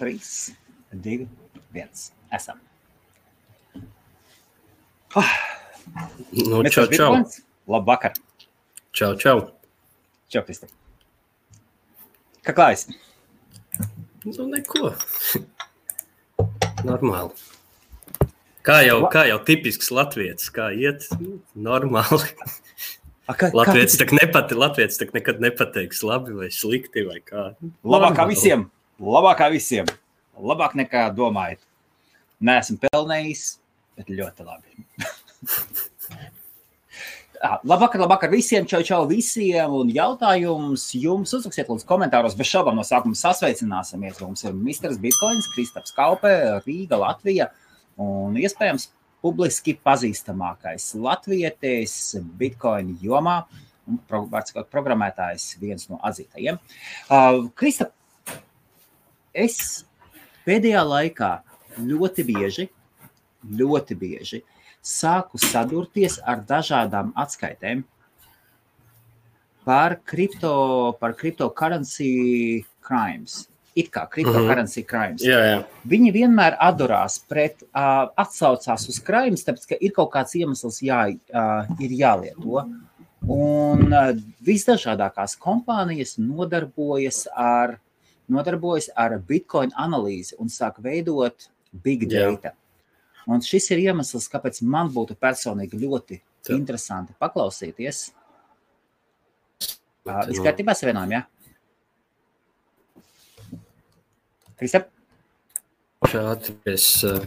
3, 2, 1. Esam. Oh, Nu, čau, čau. Labvakar. čau, čau. Čau, Krista. Kā klājas? Nu, neko. Normāli. Kā jau, kā jau tipisks latviečs, kā iet, nu, normāli. A, kā, Latvijas tak, nepati, Latvijas tak nekad nepateiks labi vai slikti vai kā. Labākā Normāli. visiem. Labākā visiem. Labāk nekā domājat. Nē, esmu pelnījis, bet ļoti labi. Labvakar, labvakar visiem, čau, čau visiem. Un jautājums jums uzrakstiet, lūdzu, komentāros. Bez šaubām no sākuma sasveicināsimies. Mums ir Mr. Bitcoins, Kristaps Kaupe, Rīga, Latvija. Un iespējams, publiski pazīstamākais latvietis Bitcoin jomā var sakot, programmētājs, viens no atzītajiem. Uh, Krista, es pēdējā laikā ļoti bieži, ļoti bieži sāku sadurties ar dažādām atskaitēm par kripto, par cryptocurrency crimes. It kā cryptocurrency crimes. Jā, jā. Viņi vienmēr atdurās pret, uh, atsaucās uz krājumus, tāpēc, ka ir kaut kāds iemesls, jā, uh, ir jālieto. Un uh, visdažādākās kompānijas nodarbojas ar, nodarbojas ar bitkoinu analīzi un sāk veidot big Jā. data. Un šis ir iemesls, kāpēc man būtu personīgi ļoti Tā. interesanti paklausīties. Uh, Bet, Viss nu, kārtībā savienojumā, jā? Kristap? Šādi es. eh,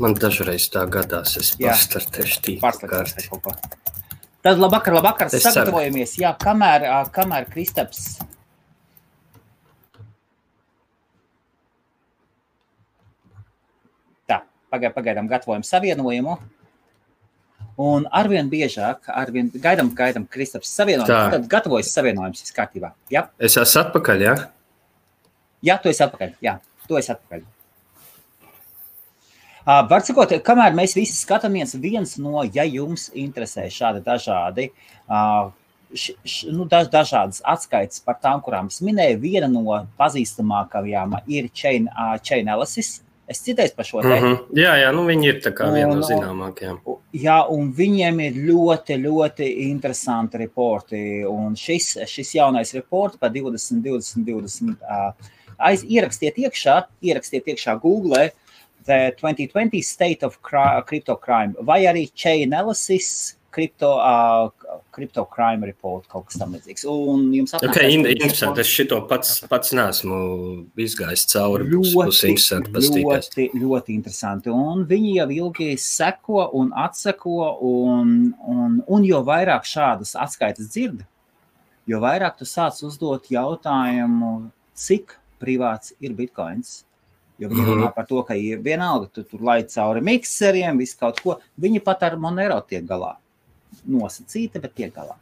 Man dažreiz tā gadās, es Jā. pastartēšu tīklu kārti. Tad labvakar, labvakar, sagatavojamies. Jā, kamēr, kamēr Kristaps. Tā, pagaidām, gatavojam savienojumu. Un arvien biežāk, arvien gaidām, gaidām Kristaps savienojumu. Tā. Tad gatavojas savienojums, viss kārtībā. Jā, Es esmu atpakaļ, jā? jā tu esi atpakaļ. Jā, tu esi atpakaļ. Uh, var sakot, kamēr mēs visi skatāmies, viens no, ja jums interesē šādi dažādi, uh, š, š, nu, daž, dažādas atskaites par tām, kurām es minēju, viena no pazīstamākajām ir Chain, uh, chain Analysis. Es citēju par šo Mm te. -hmm. Jā, jā, nu viņi ir viena no zināmākajām. Jā, un viņiem ir ļoti, ļoti interesanti reporti. Un šis, šis jaunais reports par 20, 20, 20. ā, Aiz, ierakstiet iekšā, ierakstiet iekšā Google The 2020 State of Cri- Crypto Crime vai arī Chain Analysis Crypto, uh, crypto Crime Report, kaut kas tam līdzīgs. Un jums Okay, atnāks in, interesanti. Es šito pats, pats neesmu izgājis cauri. Ļoti, ļoti, ļoti interesanti. Un viņi jau ilgi seko un atseko, un, un, un jo vairāk šādas atskaites dzird, jo vairāk tu sāc uzdot jautājumu, cik privāts ir bitkoins. Jo viņi Mhm. runā par to, ka ir vienalga, tu tur laid cauri mikseriem, visu kaut ko. Viņi pat ar Monero tiek galā. Nosacīta, bet tiek galā.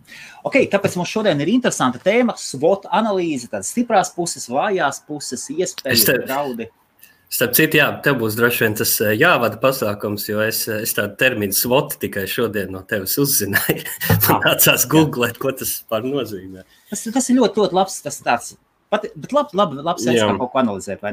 Okay, tāpēc mums šodien ir interesanta tēma, SWOT analīze, tādas stiprās puses, vājās puses, Es iespējas, te- draudi. Starp citu, jā, tev būs droši vien tas eh, jāvada pasākums, jo es, eh, es tādu terminu svoti tikai šodien no tevis uzzināju. Man Ah, nācās googlēt, ko tas par nozīmē. Tas, tas ir ļoti, ļoti labs. Tas tāds, pat, bet labi, labi, labs veids, Jā. kā kaut ko analizēt, vai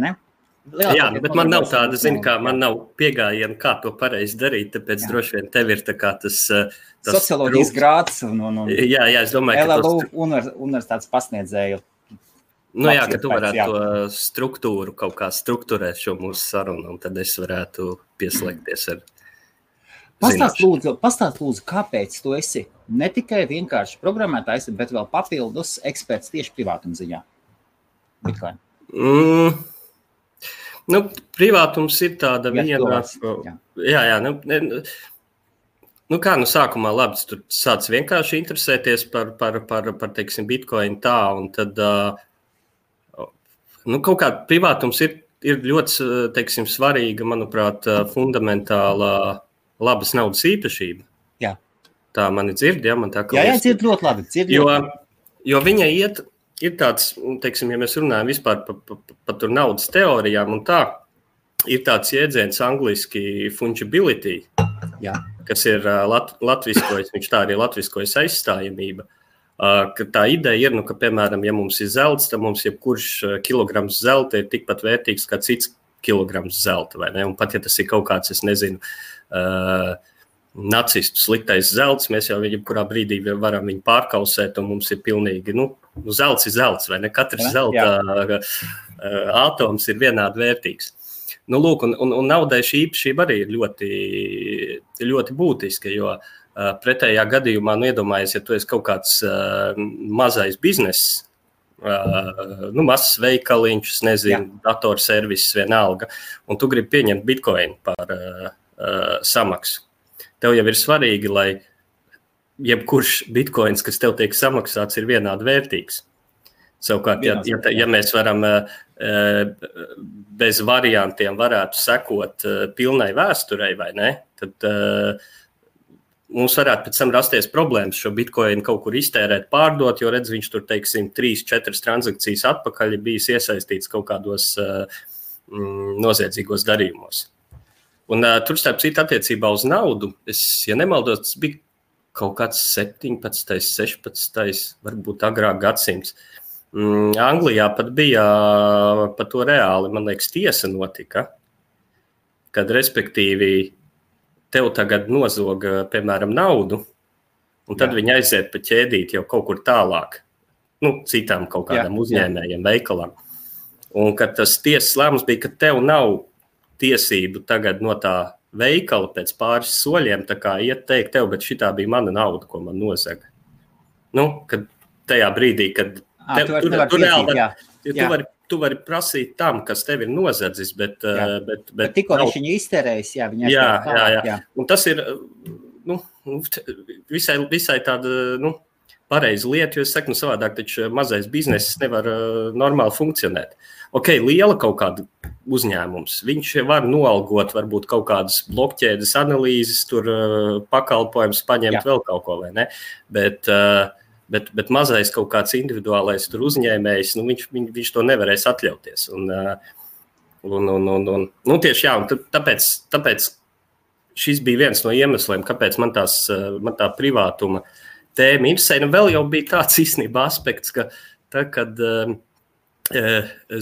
ne? Jā, bet man nav tāda, zini, kā man nav. pieejama, kā to pareizi darīt. Tāpēc Jā. droši vien tev ir tā kā tas. eh, tas Socioloģijas trūk- grāts un, un, un Jā, jā, es domāju, ka LLU tas, univers- universitātes pasniedzēju. nu, jā, ka tu varētu jā. to struktūru kaut kā strukturēt šo mūsu sarunu, un tad es varētu pieslēgties ar. Pastāst, lūdzu, pastāst, lūdzu, kāpēc tu esi ne tikai vienkārši programmētājs, bet vēl papildus eksperts tieši privātuma ziņā. Bitcoin. Mm. Nu, privātums ir tāda viena. jā. Jā, jā nu, ne, nu kā nu sākumā labi, tu sāc vienkārši interesēties par, par, par, par teiksim, bitkoinu tā, un tad nu, kaut kā privātums ir, ir ļoti teiksim, svarīga, manuprāt, fundamentāla labas naudas īpašība. Jā. Tā mani dzird, ja man tā kā Jā, jā, dzird ļoti labi. Dzird Jo, ļoti labi. jo viņa iet, ir tāds, teiksim, ja mēs runājam vispār par pa, pa, pa naudas teorijām, un tā ir tāds jēdziens angliski fungibility, Jā. kas ir lat, latviskojis, viņš tā arī latviskojas aizstājamība. ka tā ideja ir, nu, ka, piemēram, ja mums ir zelts, tad mums jebkurš kilograms zelta ir tikpat vērtīgs kā cits kilograms zelta. Un pat ja tas ir kaut kāds, es nezinu, uh, nacistu sliktais zelts, mēs jau jebkurā brīdī varam viņu pārkausēt, un mums ir pilnīgi, nu, nu zelts ir zelts, vai ne? Katrs ja, zelta jā. atoms ir vienādi vērtīgs. Nu, lūk, un, un, un naudai šī īpašība arī ir ļoti, ļoti būtiska, jo uh, pretējā gadījumā, nu, iedomājies, ja tu esi kaut kāds uh, mazais bizness, Uh, nu, mazs veikaliņš, nezinu, datorservis, vienalga, un tu gribi pieņemt bitkoinu par uh, uh, samaksu tev jau ir svarīgi, lai jebkurš bitkoins, kas tev tiek samaksāts, ir vienādi vērtīgs. Savukārt, ja, ja, ja mēs varam eh, eh, bez variantiem varētu sekot eh, pilnai vēsturei, vai ne, tad mums varētu pēc tam rasties problēmas šo bitkoinu kaut kur iztērēt, pārdot, jo redz, viņš tur, teiksim, trīs, četras transakcijas atpakaļ ir bijis iesaistīts kaut kādos mm, noziedzīgos darījumos. Un, uh, tur, starp citu, attiecībā uz naudu, es, ja nemaldos, tas bija kaut kāds 17, 16, varbūt agrāk gadsimts. Mm, Anglijā pat bija par to reāli, man liekas, tiesa notika. Kad, respektīvi, tev tagad nozog, piemēram, naudu, un tad Jā. viņi aiziet pa ķēdīt jau kaut kur tālāk, nu, citām kaut kādām Jā. uzņēmējiem, veikalām. Un kad tas tiesas lēmums bija, ka tev nav tiesību tagad no tā veikala pēc pāris soļiem iet teikt, tev, bet šī bija mana nauda, ko man nozaga. Nu, kad tajā brīdī, kad tev, tu, tu, tu, reāli, jā. Tu, jā. vari, tu vari prasīt tam, kas tev ir nozadzis, bet, jā. bet, bet, bet tikko nav... viņš viņu izterējis, jā, viņa jā, jā, jā. jā. Un tas ir nu, visai, visai tāda. Nu, pareiza lieta, jo es saku, nu, savādāk taču mazais bizness nevar uh, normāli funkcionēt. Ok, liela kaut kāda uzņēmums. Viņš var noalgot varbūt kaut kādas blokķēdes analīzes, tur uh, pakalpojums, paņemt Jā. vēl kaut ko, vai ne? Bet, uh, bet, bet mazais kaut kāds individuālais uzņēmējs, nu, viņš, viņš, viņš to nevarēs atļauties. Un, un, un, un, un, nu, tieši jā, un tāpēc, tāpēc šis bija viens no iemesliem, kāpēc man, tās, man tā privātuma uh, tēma interesē. Nu, vēl jau bija tāds īstenībā aspekts, ka tā, kad uh,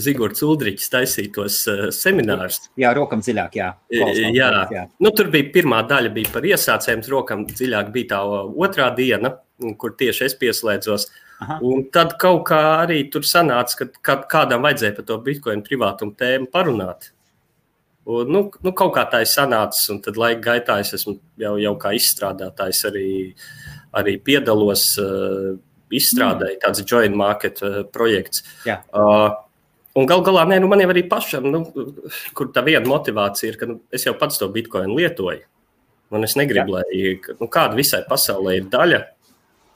Zigorts Uldričs taisīja tos uh, seminārus. Jā, rokam dziļāk, jā. Klausām, jā. jā. Nu, tur bija pirmā daļa bija par iesācējiem, rokam dziļāk bija tā otrā diena, kur tieši es pieslēdzos. Aha. Un tad kaut kā arī tur sanāca, ka kādam vajadzēja par to bitkoinu privātumu tēmu parunāt. Un, nu, nu, kaut kā tā ir sanācis, un tad laika gaitā es esmu jau, jau kā izstrādātājs arī uh, arī piedalos uh, izstrādē, mm. tāds joint market uh, projekts. Jā. Uh, Un gal galā, nē, nu man jau arī pašam, nu, kur tā viena motivācija ir, ka nu, es jau pats to bitkoinu lietoju. Un es negribu, Jā. lai nu, kāda visai pasaulē ir daļa,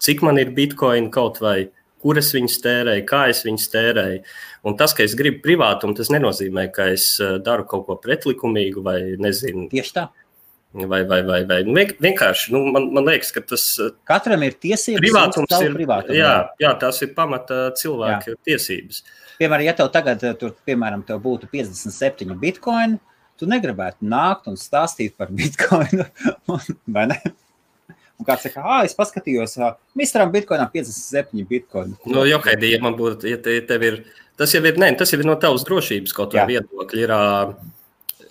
cik man ir bitkoini kaut vai, kur es viņus tērēju, kā es viņus tērēju. Un tas, ka es gribu privātumu, tas nenozīmē, ka es daru kaut ko pretlikumīgu vai nezinu. Tieši tā. Vai, vai, vai, vai. Nu, vienkārši nu, man, man liekas, ka tas eh, katram ir tiesības. Privātums ir privātums. Jā, jā, tās ir pamata cilvēka jā. tiesības. Piemēram, ja tev tagad eh, tur, piemēram, tev būtu 57 bitkoini, tu negribētu nākt un stāstīt par bitkoinu. vai ne? Un kāds saka, ah, es paskatījos, Mistram Bitcoinam 57 bitkoini. Nu, jo, Haidī, ja man būtu, ja tev ir, tas jau ir, ne, tas jau ir no tavas drošības kaut kā viedokļa.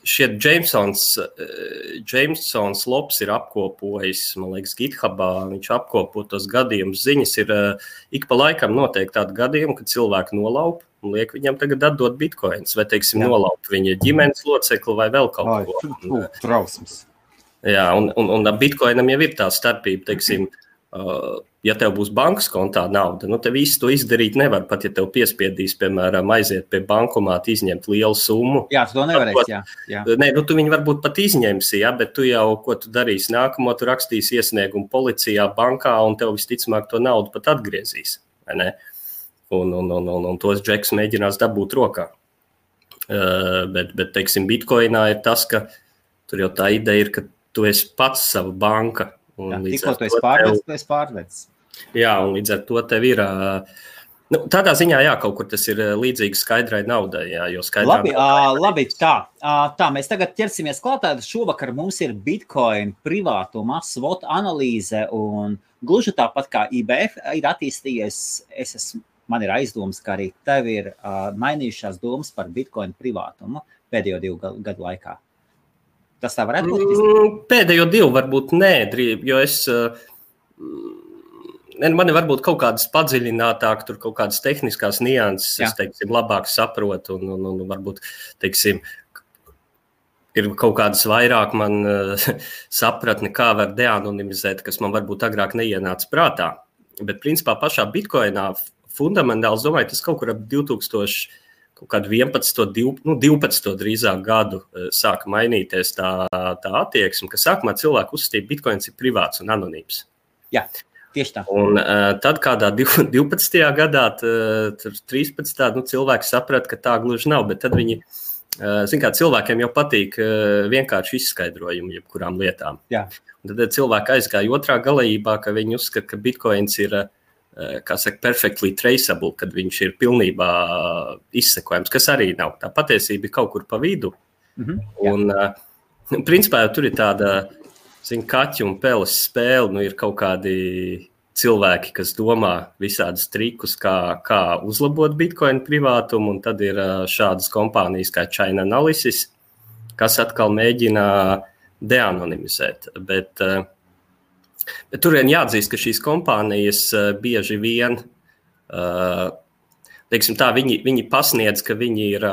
Šie Jamesons, eh, Jamesons Lops ir apkopojis, man liekas, GitHubā. Viņš apkopo tos gadījumus. Ziņas ir eh, ik pa laikam noteikti tādi gadījumi, kad cilvēki nolaupa un liek viņam tagad atdot bitkoinus, vai, teiksim, nolaupa viņa ģimenes locekli vai vēl kaut ko. Trausmas. Jā, un, un, un bitkoinam jau ir tā starpība, teiksim, uh, ja tev būs bankas kontā nauda, nu, te visu to izdarīt nevar. Pat ja tev piespiedīs, piemēram, aiziet pie bankomāta, izņemt lielu summu. Jā, tu to nevarēsi. Jā, jā. Nē, nu, tu viņu varbūt pat izņemsi, jā, bet tu jau, ko tu darīsi nākamo, tu rakstīsi iesniegumu policijā, bankā, un tev visticamāk to naudu pat atgriezīs. Un, un, un, un, un tos džeks mēģinās dabūt rokā. Uh, bet, bet, teiksim, bitkoinā ir tas, ka tur jau tā ideja ir, ka tu esi pats sava banka. Tikko tu esi pārvedis, tu esi pārvedis. Jā, un līdz ar to tev ir Nu, tādā ziņā, jā, kaut kur tas ir līdzīgs skaidrai naudai. Jā, labi, naudai... labi, tā. tā, mēs tagad ķersimies klāt. Šovakar mums ir Bitcoin privātuma SWOT analīze. Gluži tāpat kā IBF ir attīstījies, es esmu, man ir aizdoms, ka arī tev ir uh, mainījušās domas par Bitcoin privātumu pēdējo divu gadu laikā. Tas tā varētu būt? Mm, pēdējo divu varbūt nē, jo es. Uh, man ir varbūt kaut kādas padziļinātākas, tur kaut kādas tehniskas nianses, Jā. es teiksim, labāk saprotu, un, un, un varbūt, teiksim, ir kaut kādas vairāk man uh, sapratni, kā var deanonimizēt, kas man varbūt agrāk neienāca prātā. Bet, principā, pašā Bitcoinā fundamentāli, es domāju, tas kaut kur ap 2000. Kaut kādu 11, 12, nu, 12 drīzāk gadu uh, sāka mainīties tā, tā attieksme, ka sākumā cilvēki uzskatīja, ka bitkoins ir privāts un anonīms. Jā. Tieši tā. Un uh, tad, kādā 12. gadā, tur 13. Nu, cilvēki saprata, ka tā gluži nav. Bet tad viņi, uh, zin, kā cilvēkiem jau patīk uh, vienkārši izskaidrojumi jebkurām lietām. Jā. Un tad cilvēki aizgāja otrā galējībā, ka viņi uzskata, ka bitkoins ir. Kā saka, perfectly traceable, kad viņš ir pilnībā izsekojams, kas arī nav. Tā patiesība ir kaut kur pa vidu. Mm -hmm, jā. un, uh, principā, tur ir tāda uh, zin, kaķu un peles spēle. Nu, ir kaut kādi cilvēki, kas domā visādus trikus, kā, kā uzlabot bitkoinu privātumu, un tad ir šādas kompānijas kā China Analysis, kas atkal mēģina deanonimizēt. Bet, bet tur vien jāatzīst, ka šīs kompānijas bieži vien uh, teiksim, tā, viņi, viņi pasniedz, ka viņi, ir,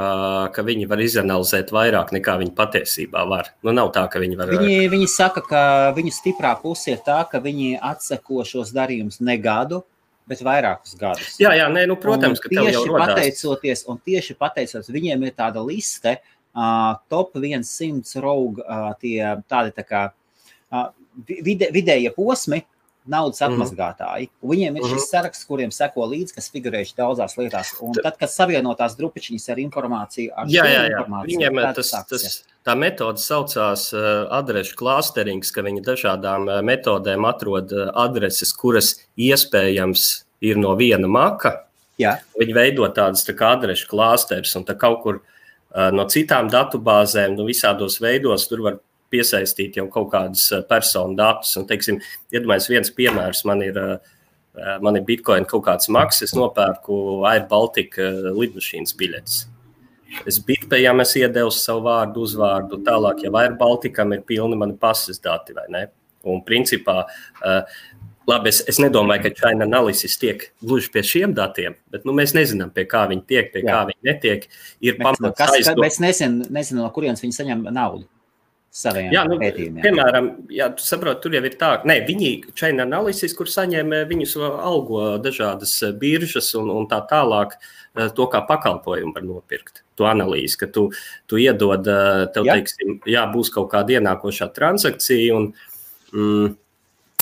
ka viņi var izanalizēt vairāk nekā viņi patiesībā var. Nu, nav tā, ka viņi var. Viņi, viņi saka, ka viņu stiprā puse ir tā, ka viņi atseko šos darījumus ne gadu. Bet vairākus gadus. Jā, jā nē, nu, protams, un ka tieši pateicoties, un tieši pateicoties, viņiem ir tāda liste, uh, top 100 raugu, uh, tie tādi tā kā vide, vidējie posmi, naudas mhm. atmazgātāji. Mm -hmm. Viņiem ir šis -hmm. saraksts, kuriem seko līdzi, kas figurējuši daudzās lietās. Un tad, kad savienotās drupiņas ar informāciju, ar jā, jā, jā. viņiem tas, tas, tā metode saucās uh, adrešu klasterings, ka viņi dažādām uh, metodēm atrod uh, adreses, kuras iespējams ir no viena maka. Jā. Viņi veido tādas tā kā adrešu klāsterus un tā kaut kur no citām datubāzēm, nu, visādos veidos tur var piesaistīt jau kaut kādus eh, personu datus. Un, teiksim, iedomājieties, viens piemērs man ir. Eh, man ir bitkoina kaut kāds maksas, es nopērku Air Baltica eh, lidmašīnas biļetes. Es bitpējām es iedevu savu vārdu, uzvārdu, tālāk jau Air Balticam ir pilni mani pasas dati, vai ne? Un principā, labi, es, es nedomāju, ka China analīzes tiek gluži pie šiem datiem, bet nu, mēs nezinām, pie kā viņi tiek, pie Jā. kā viņi netiek. Ir pamats aizdomāt. Mēs nezinām, nezinām, no kurienes viņi saņem naudu saviem jā, nu, pētījumiem. Piemēram, jā, tu saproti, tur jau ir tā, ka viņi Chain Analysis, kur saņēma viņus algo dažādas eh, biržas un, un tā tālāk, eh, to kā pakalpojumu var nopirkt. To analīzi, ka tu, tu iedod, eh, tev, jā. teiksim, jā, būs kaut kāda ienākošā transakcija. Un, mm,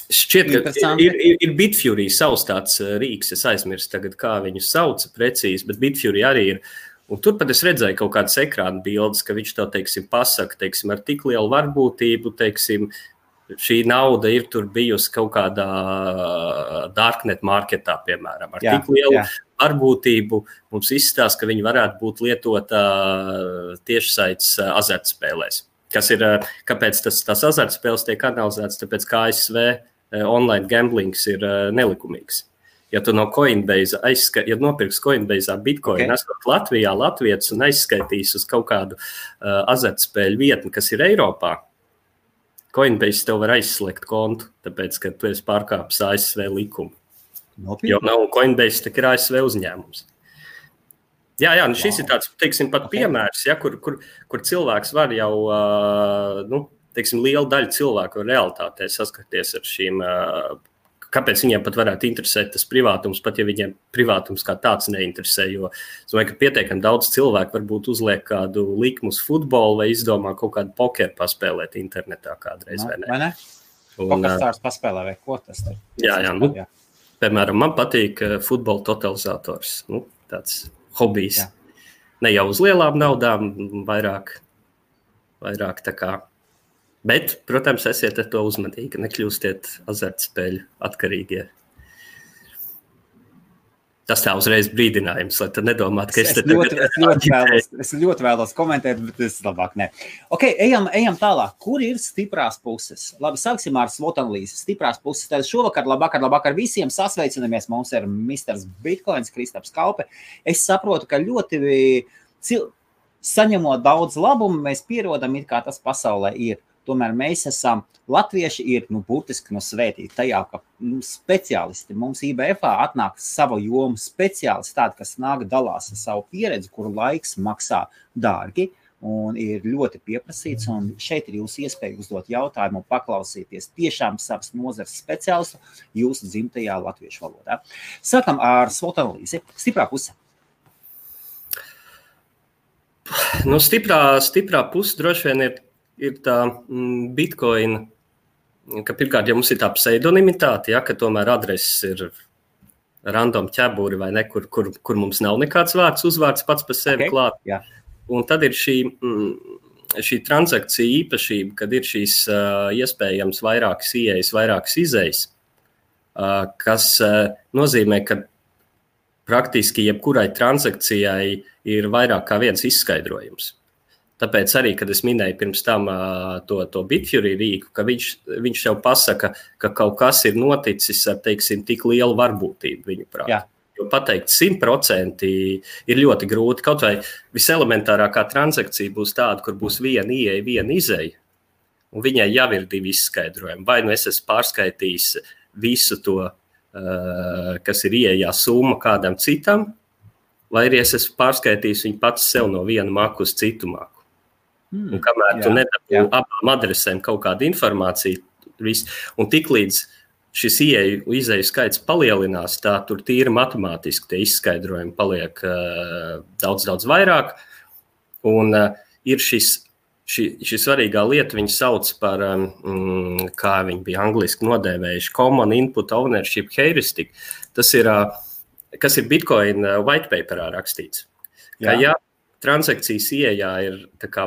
Šķiet, ka ir, ir, ir Bitfury savs tāds rīks, es aizmirsu tagad, kā viņu sauc precīzi, bet Bitfury arī ir uh, Un tur pat es redzēju kaut kādas ekrāna bildes, ka viņš to teiksim, pasaka teiksim, ar tik lielu varbūtību, teiksim, šī nauda ir bijusi kaut kādā darknet marketā, piemēram, ar jā, tik lielu jā. varbūtību. Mums izstāsta, ka viņi varētu būt lietota tiešsaistes azartspēlēs. Kas ir, kāpēc tas, tas azartspēles tiek analizēts? Tāpēc, ka ASV online gamblings ir nelikumīgs ja tu no Coinbase aizskaitīsi, ja nopirksi Coinbase bitkoinu, okay. esot Latvijā, Latvijas un aizskaitīs uz kaut kādu uh, azartspēļu vietni, kas ir Eiropā, Coinbase tev var aizslēgt kontu, tāpēc, ka tu esi pārkāpis ASV likumu. Nopietni. Jo nav Coinbase, tā ir ASV uzņēmums. Jā, jā, nu šis wow. ir tāds, teiksim, pat okay. piemērs, ja, kur, kur, kur cilvēks var jau, uh, nu, teiksim, liela daļa cilvēku realitātē saskarties ar šīm uh, kāpēc viņiem pat varētu interesēt tas privātums, pat ja viņiem privātums kā tāds neinteresē. Jo es domāju, ka pietiekami daudz cilvēku varbūt uzliek kādu likumu uz futbolu vai izdomā kaut kādu pokeru paspēlēt internetā kādreiz. No, vai ne? Vai ne? Un, tāds paspēlē, vai ko tas ir? Jā, jā, nu, jā. Piemēram, man patīk futbola totalizators. Nu, tāds hobijs. Jā. Ne jau uz lielām naudām, vairāk, vairāk tā kā Bet, protams, esiet ar to uzmanīgi, nekļūstiet azartspēļu atkarīgie. Tas tā uzreiz brīdinājums, lai tu nedomātu, ka es, es, ļoti, es, ļoti vēlos, es ļoti vēlos komentēt, bet es labāk ne. Ok, ejam, ejam tālāk. Kur ir stiprās puses? Labi, sāksim ar SWOT analīzi. Stiprās puses. Tad šovakar, labvakar, labvakar visiem sasveicinamies. Mums ir Mr. Bitcoins, Kristaps Kaupe. Es saprotu, ka ļoti cil... saņemot daudz labumu, mēs pierodam, it kā tas pasaulē ir. Tomēr mēs esam, latvieši ir nu, burtiski no svētīti tajā, ka nu, speciālisti mums IBF atnāk savu jomu speciālisti, tādi, kas nāk dalās ar savu pieredzi, kuru laiks maksā dārgi. Un ir ļoti pieprasīts, un šeit ir jūsu iespēja uzdot jautājumu, paklausīties tiešām savas nozares speciālistu jūsu dzimtajā latviešu valodā. Sākam ar SWOT analīzi. Stiprā puse. Nu, stiprā, stiprā puse droši vien ir ir tā mm, bitkoina, ka pirmkārt, ja mums ir tā pseidonimitāte, ja, ka tomēr adreses ir random ķēburi vai ne, kur, kur, mums nav nekāds vārds, uzvārds pats par sevi okay. klāt. Jā. Un tad ir šī, mm, šī transakcija īpašība, kad ir šīs uh, iespējams vairākas ieejas, vairākas izejas, uh, kas uh, nozīmē, ka praktiski jebkurai transakcijai ir vairāk kā viens izskaidrojums. Tāpēc arī, kad es minēju pirms tam to, to Bitfury rīku, ka viņš, viņš jau pasaka, ka kaut kas ir noticis ar teiksim, tik lielu varbūtību viņu prātā. Jo pateikt simtprocentīgi ir ļoti grūti. Kaut vai viselementārākā transakcija būs tāda, kur būs viena ieeja, viena izeja. Un viņai jau ir divi izskaidrojumi. Vai nu es esmu pārskaitījis visu to, kas ir ieejā summa kādam citam, vai arī es esmu pārskaitījis viņu pats sev no viena maku uz citu maku. Mm, un kamēr jā, tu nedabūji abām adresēm kaut kādu informāciju, viss, un tiklīdz šis ieeju izēju skaits palielinās, tā tur tīri matemātiski tie izskaidrojumi paliek uh, daudz, daudz vairāk. Un uh, ir šis, šī, šī svarīgā lieta, viņi sauc par, um, kā viņi bija angliski nodēvējuši, common input ownership heuristic. Tas ir, uh, kas ir Bitcoin white paperā rakstīts. Ka, ja transakcijas ieejā ir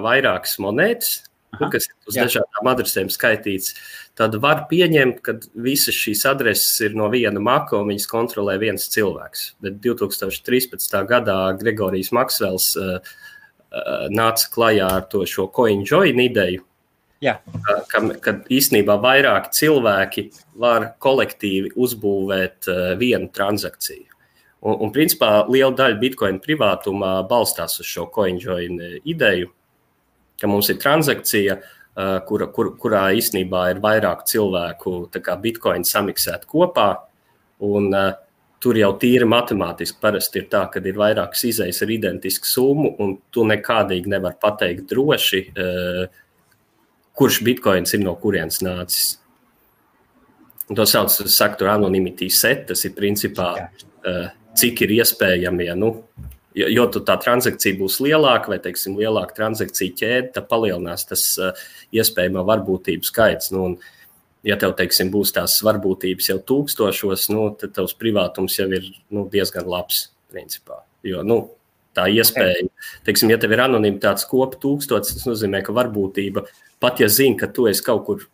vairākas monētas, Aha, kas ir uz jā. dažādām adresēm skaitīts, tad var pieņemt, ka visas šīs adreses ir no viena maka un viņas kontrolē viens cilvēks. Bet 2013. gadā Gregorijs Maksvels uh, uh, nāca klajā ar to šo coin-join ideju. Jā. Ka, kad īstenībā vairāk cilvēki var kolektīvi uzbūvēt uh, vienu transakciju. Un, un principā liela daļa bitkoina privātumā balstās uz šo coinjoin ideju, ka mums ir transakcija, kura, kur, kurā īstenībā ir vairāk cilvēku bitkoinu samiksēt kopā. Un, Tur jau tīri matemātiski parasti ir tā, ka ir vairākas izējas ar identisku summu, un tu nekādīgi nevari pateikt droši, kurš bitkoins ir no kurienes nācis. Un to sauc par sektoru anonimity set. Tas ir principā uh, cik ir iespējami. Ja, nu, jo, jo tā transakcija būs lielāka, vai teiksim, lielāka transakcija ķēde, tad palielinās tas uh, iespējamā varbūtību skaits. Nu, un, ja tev teiksim, būs tās varbūtības jau tūkstošos, nu, tad tavs privātums jau ir nu, diezgan labs. Principā. Jo, nu, tā iespēja, teiksim, ja tev ir anonimitātes kopa tūkstotis, tas nozīmē, ka varbūtība pat ja zina, ka tu esi kaut kur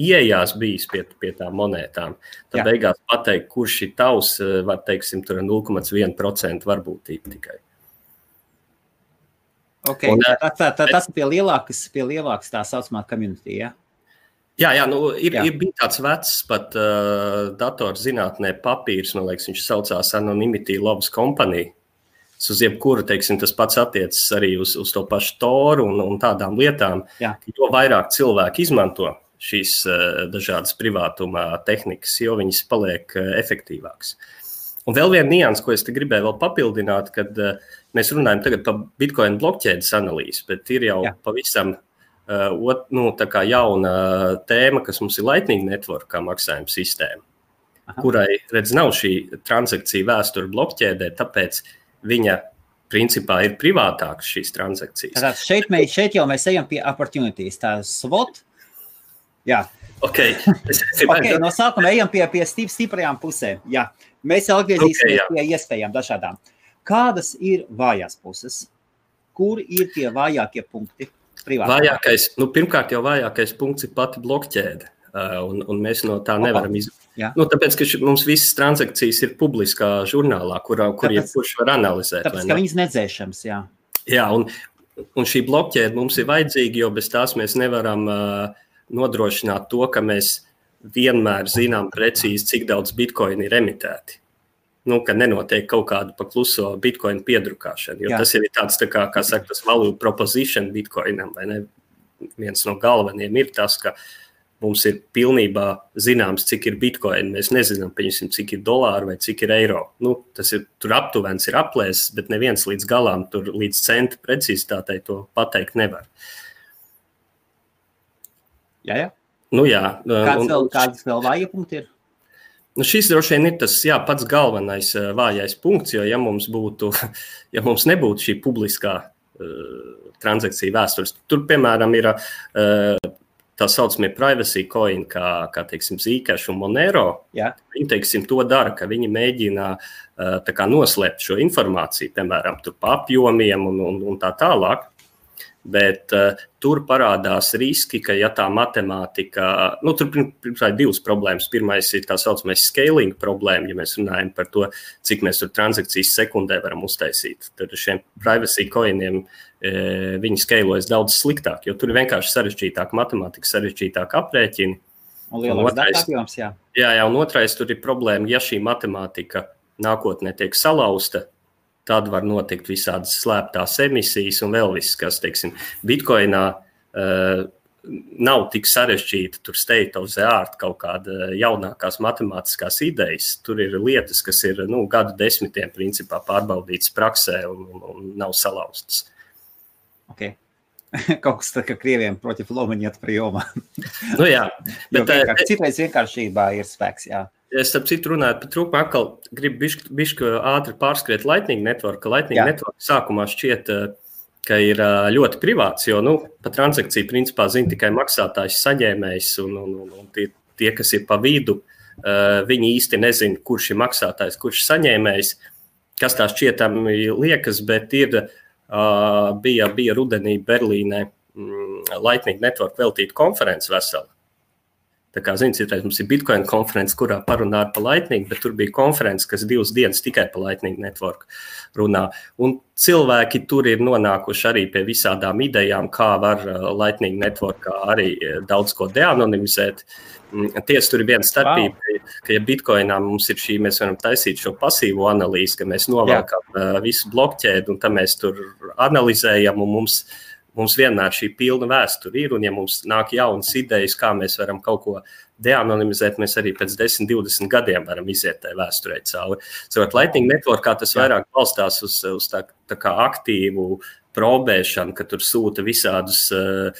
ieejās bijis pie, pie tām monētām. Tad Jā. beigās pateikt, kurš ir tavs, eh, var teiksim, tur 0,1% varbūtība tikai. Okay. Un, tā, tā, tā, tas ir pie lielākas, pie lielākas tā saucamā community. Ja? Jā, jā, nu, ir, jā. ir bijis tāds vecs, pat uh, datorzinātnē papīrs, man liekas, viņš saucās Anonymity Labs Company. Es uz jebkuru, teiksim, tas pats attiecas arī uz, uz to pašu toru un, un tādām lietām. Jā. Jo vairāk cilvēki izmanto šīs eh, dažādas privātuma tehnikas, jo viņas paliek eh, efektīvākas. Un vēl viena nianses, ko es gribēju papildināt, kad uh, mēs runājam par Bitcoin blokķēdes analīzi, bet ir jau Jā. pavisam uh, ot, nu, jauna tēma, kas mums ir Lightning Network kā maksājuma sistēma, Aha. kurai redz, nav šī transakcija vēsture blokķēdē, tāpēc viņa principā ir privātākas šīs transakcijas. Tātad šeit, mēs, šeit jau mēs ejam pie opportunities. Tā SWOT Jā. Okay. Es, okay, no sākuma ejam pie, pie stip, stiprajām pusēm. Jā. Mēs atgriezīsimies okay, pie iespējām dažādām. Kādas ir vājās puses? Kur ir tie vājākie punkti? Privātā? Vājākais, nu, pirmkārt, jau vājākais punkts ir pati blokķēde. un, un mēs no tā nevaram izdarīt. Nu, tāpēc, ka ši, mums visas transakcijas ir publiskā žurnālā, kurā kur jebkurš var analizēt. Tāpēc, ka viņas nedzēšams, jā. Jā, un, un šī blokķēde mums ir vajadzīga, jo bez tās mēs nevaram uh, nodrošināt to, ka mēs vienmēr zinām precīzi, cik daudz bitkoinu ir emitēti. Nu, ka nenotiek kaut kāda pakluso bitkoinu piedrukāšana. Jo Jā. tas ir tāds, tā kā, kā saka, tas value proposition bitkoinam, vai ne? Viens no galvenajiem ir tas, ka uh, mums ir pilnībā zināms, cik ir bitkoini. Mēs nezinām, piemēram, cik ir dolāri vai cik ir eiro. Nu, tas ir tur aptuvens, ir aplēses, bet neviens līdz galam, tur līdz centa precizitātei to pateikt nevar. Jā, jā. Nu, jā. Kāds vēl, kādas vēl vāja punkti ir? Nu, šis droši vien ir tas jā, pats galvenais vājais punkts, jo ja mums, būtu, ja mums nebūtu šī publiskā uh, transakcija vēstures, tur, piemēram, ir uh, tā saucamie privacy coin, kā, kā teiksim, Zcash un Monero. Jā. Viņi teiksim, to dara, ka viņi mēģina kā, noslēpt šo informāciju, piemēram, pa apjomiem un, un, un tā tālāk. Bet uh, tur parādās riski, ka, ja tā matemātika, nu, tur pirmā ir divas problēmas. Pirmais ir tā saucamais scaling problēma, ja mēs runājam par to, cik mēs tur transakcijas sekundē varam uztaisīt. Tad šiem privacy coiniem e, viņi skailojas daudz sliktāk, jo tur ir vienkārši sarežģītāk matemātika, sarežģītāk aprēķini. Un un otrais, apjoms, jā. Jā, jā, un otrais tur ir problēma, ja šī matemātika nākotnē tiek salauzta, tad var notikt visādas slēptās emisijas un vēl viss, kas, teiksim, Bitcoinā uh, nav tik sarežģīta, tur state of the art kaut kāda jaunākās matemātiskās idejas. Tur ir lietas, kas ir nu, gadu desmitiem principā pārbaudītas praksē un, un nav salauztas. Okay. kaut kas tāds, ka krieviem protiv loma iet prijoma. nu jā. Bet, eh, vienkārši, citreiz vienkāršībā ir spēks, jā. Es starp citu runāju par trūkumu, atkal gribu bišķi ātri pārskriet Lightning Network. Jā. Network sākumā šķiet, eh, ka ir eh, ļoti privāts, jo nu, par transakciju principā zina tikai maksātājs, saņēmējs un, un, un, un tie, tie, kas ir pa vidu, eh, viņi īsti nezina, kurš ir maksātājs, kurš ir saņēmējs, kas tā šķietami liekas, bet ir, bija, bija rudenī Berlīnē mm, Lightning Network veltīta konferences vesela Tā kā, zini, citreiz mums ir Bitcoin konference, kurā parunā par Lightning, bet tur bija konference, kas divas dienas tikai par Lightning network runā. Un cilvēki tur ir nonākuši arī pie visādām idejām, kā var uh, Lightning networkā arī uh, daudz ko deanonimizēt. Mm, Tiesa tur ir viena starpība, wow. ka, ja Bitcoinā mums ir šī, mēs varam taisīt šo pasīvo analīzi, ka mēs novelkam Jā. Uh, visu blokķēdi un tam mēs tur analizējam un mums ir Mums vienmēr šī pilna vēsture ir, un ja mums nāk jaunas idejas, kā mēs varam kaut ko deanonimizēt, mēs arī pēc 10, 20 gadiem varam iziet tajā vēsturē cauri. Savukārt, Lightning Network tas vairāk balstās uz, uz tā, tā kā aktīvu probēšanu, ka tur sūta visādus. Uh,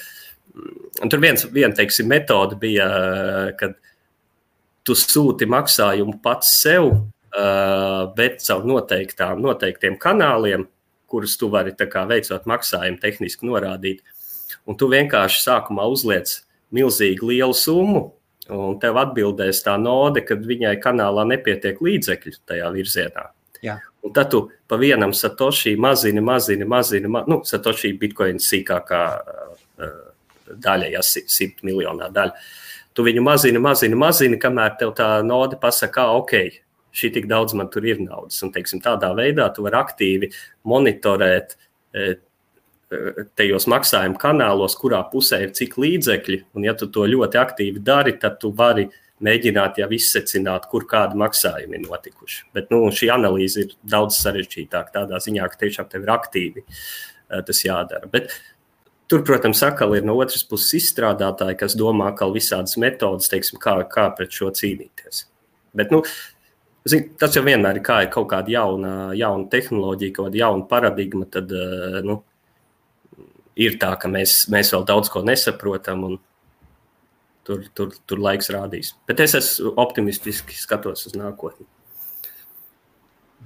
tur viens, viena teiksim, metode bija, uh, kad tu sūti maksājumu pats sev, uh, bet caur noteiktām, noteiktiem kanāliem kurus tu vari kā, veicot maksājumu, tehniski norādīt. Un tu vienkārši sākumā uzliec milzīgi lielu summu, un tev atbildēs tā node, ka viņai kanālā nepietiek līdzekļu tajā virzienā. Jā. Un tad tu pa vienam satoshi mazini, mazini, mazini, ma nu, satoshi bitkoina sīkākā uh, daļa, ja simt miljonā daļa. Tu viņu mazini, mazini, mazini, kamēr tev tā node pasaka, ok, šī tik daudz man tur ir naudas. Un, teiksim, tādā veidā tu vari aktīvi monitorēt e, e, tajos maksājuma kanālos, kurā pusē ir cik līdzekļi. Un, ja tu to ļoti aktīvi dari, tad tu vari mēģināt jau izsecināt, kur kādi maksājumi ir notikuši. Bet nu, šī analīze ir daudz sarežģītāka tādā ziņā, ka tiešām tev ir aktīvi e, tas jādara. Bet, Tur, protams, atkal ir no otras puses izstrādātāji, kas domā, ka visādas metodas, teiksim, kā, kā pret šo cīnīties. Bet, nu, Zin, tas jau vienmēr ir kā ir kaut kāda jauna, jauna tehnoloģija, kaut kāda jauna paradigma. Tad eh, nu, ir tā, ka mēs, mēs vēl daudz ko nesaprotam, un tur, tur, tur laiks rādīs. Bet es esmu optimistiski skatos uz nākotni.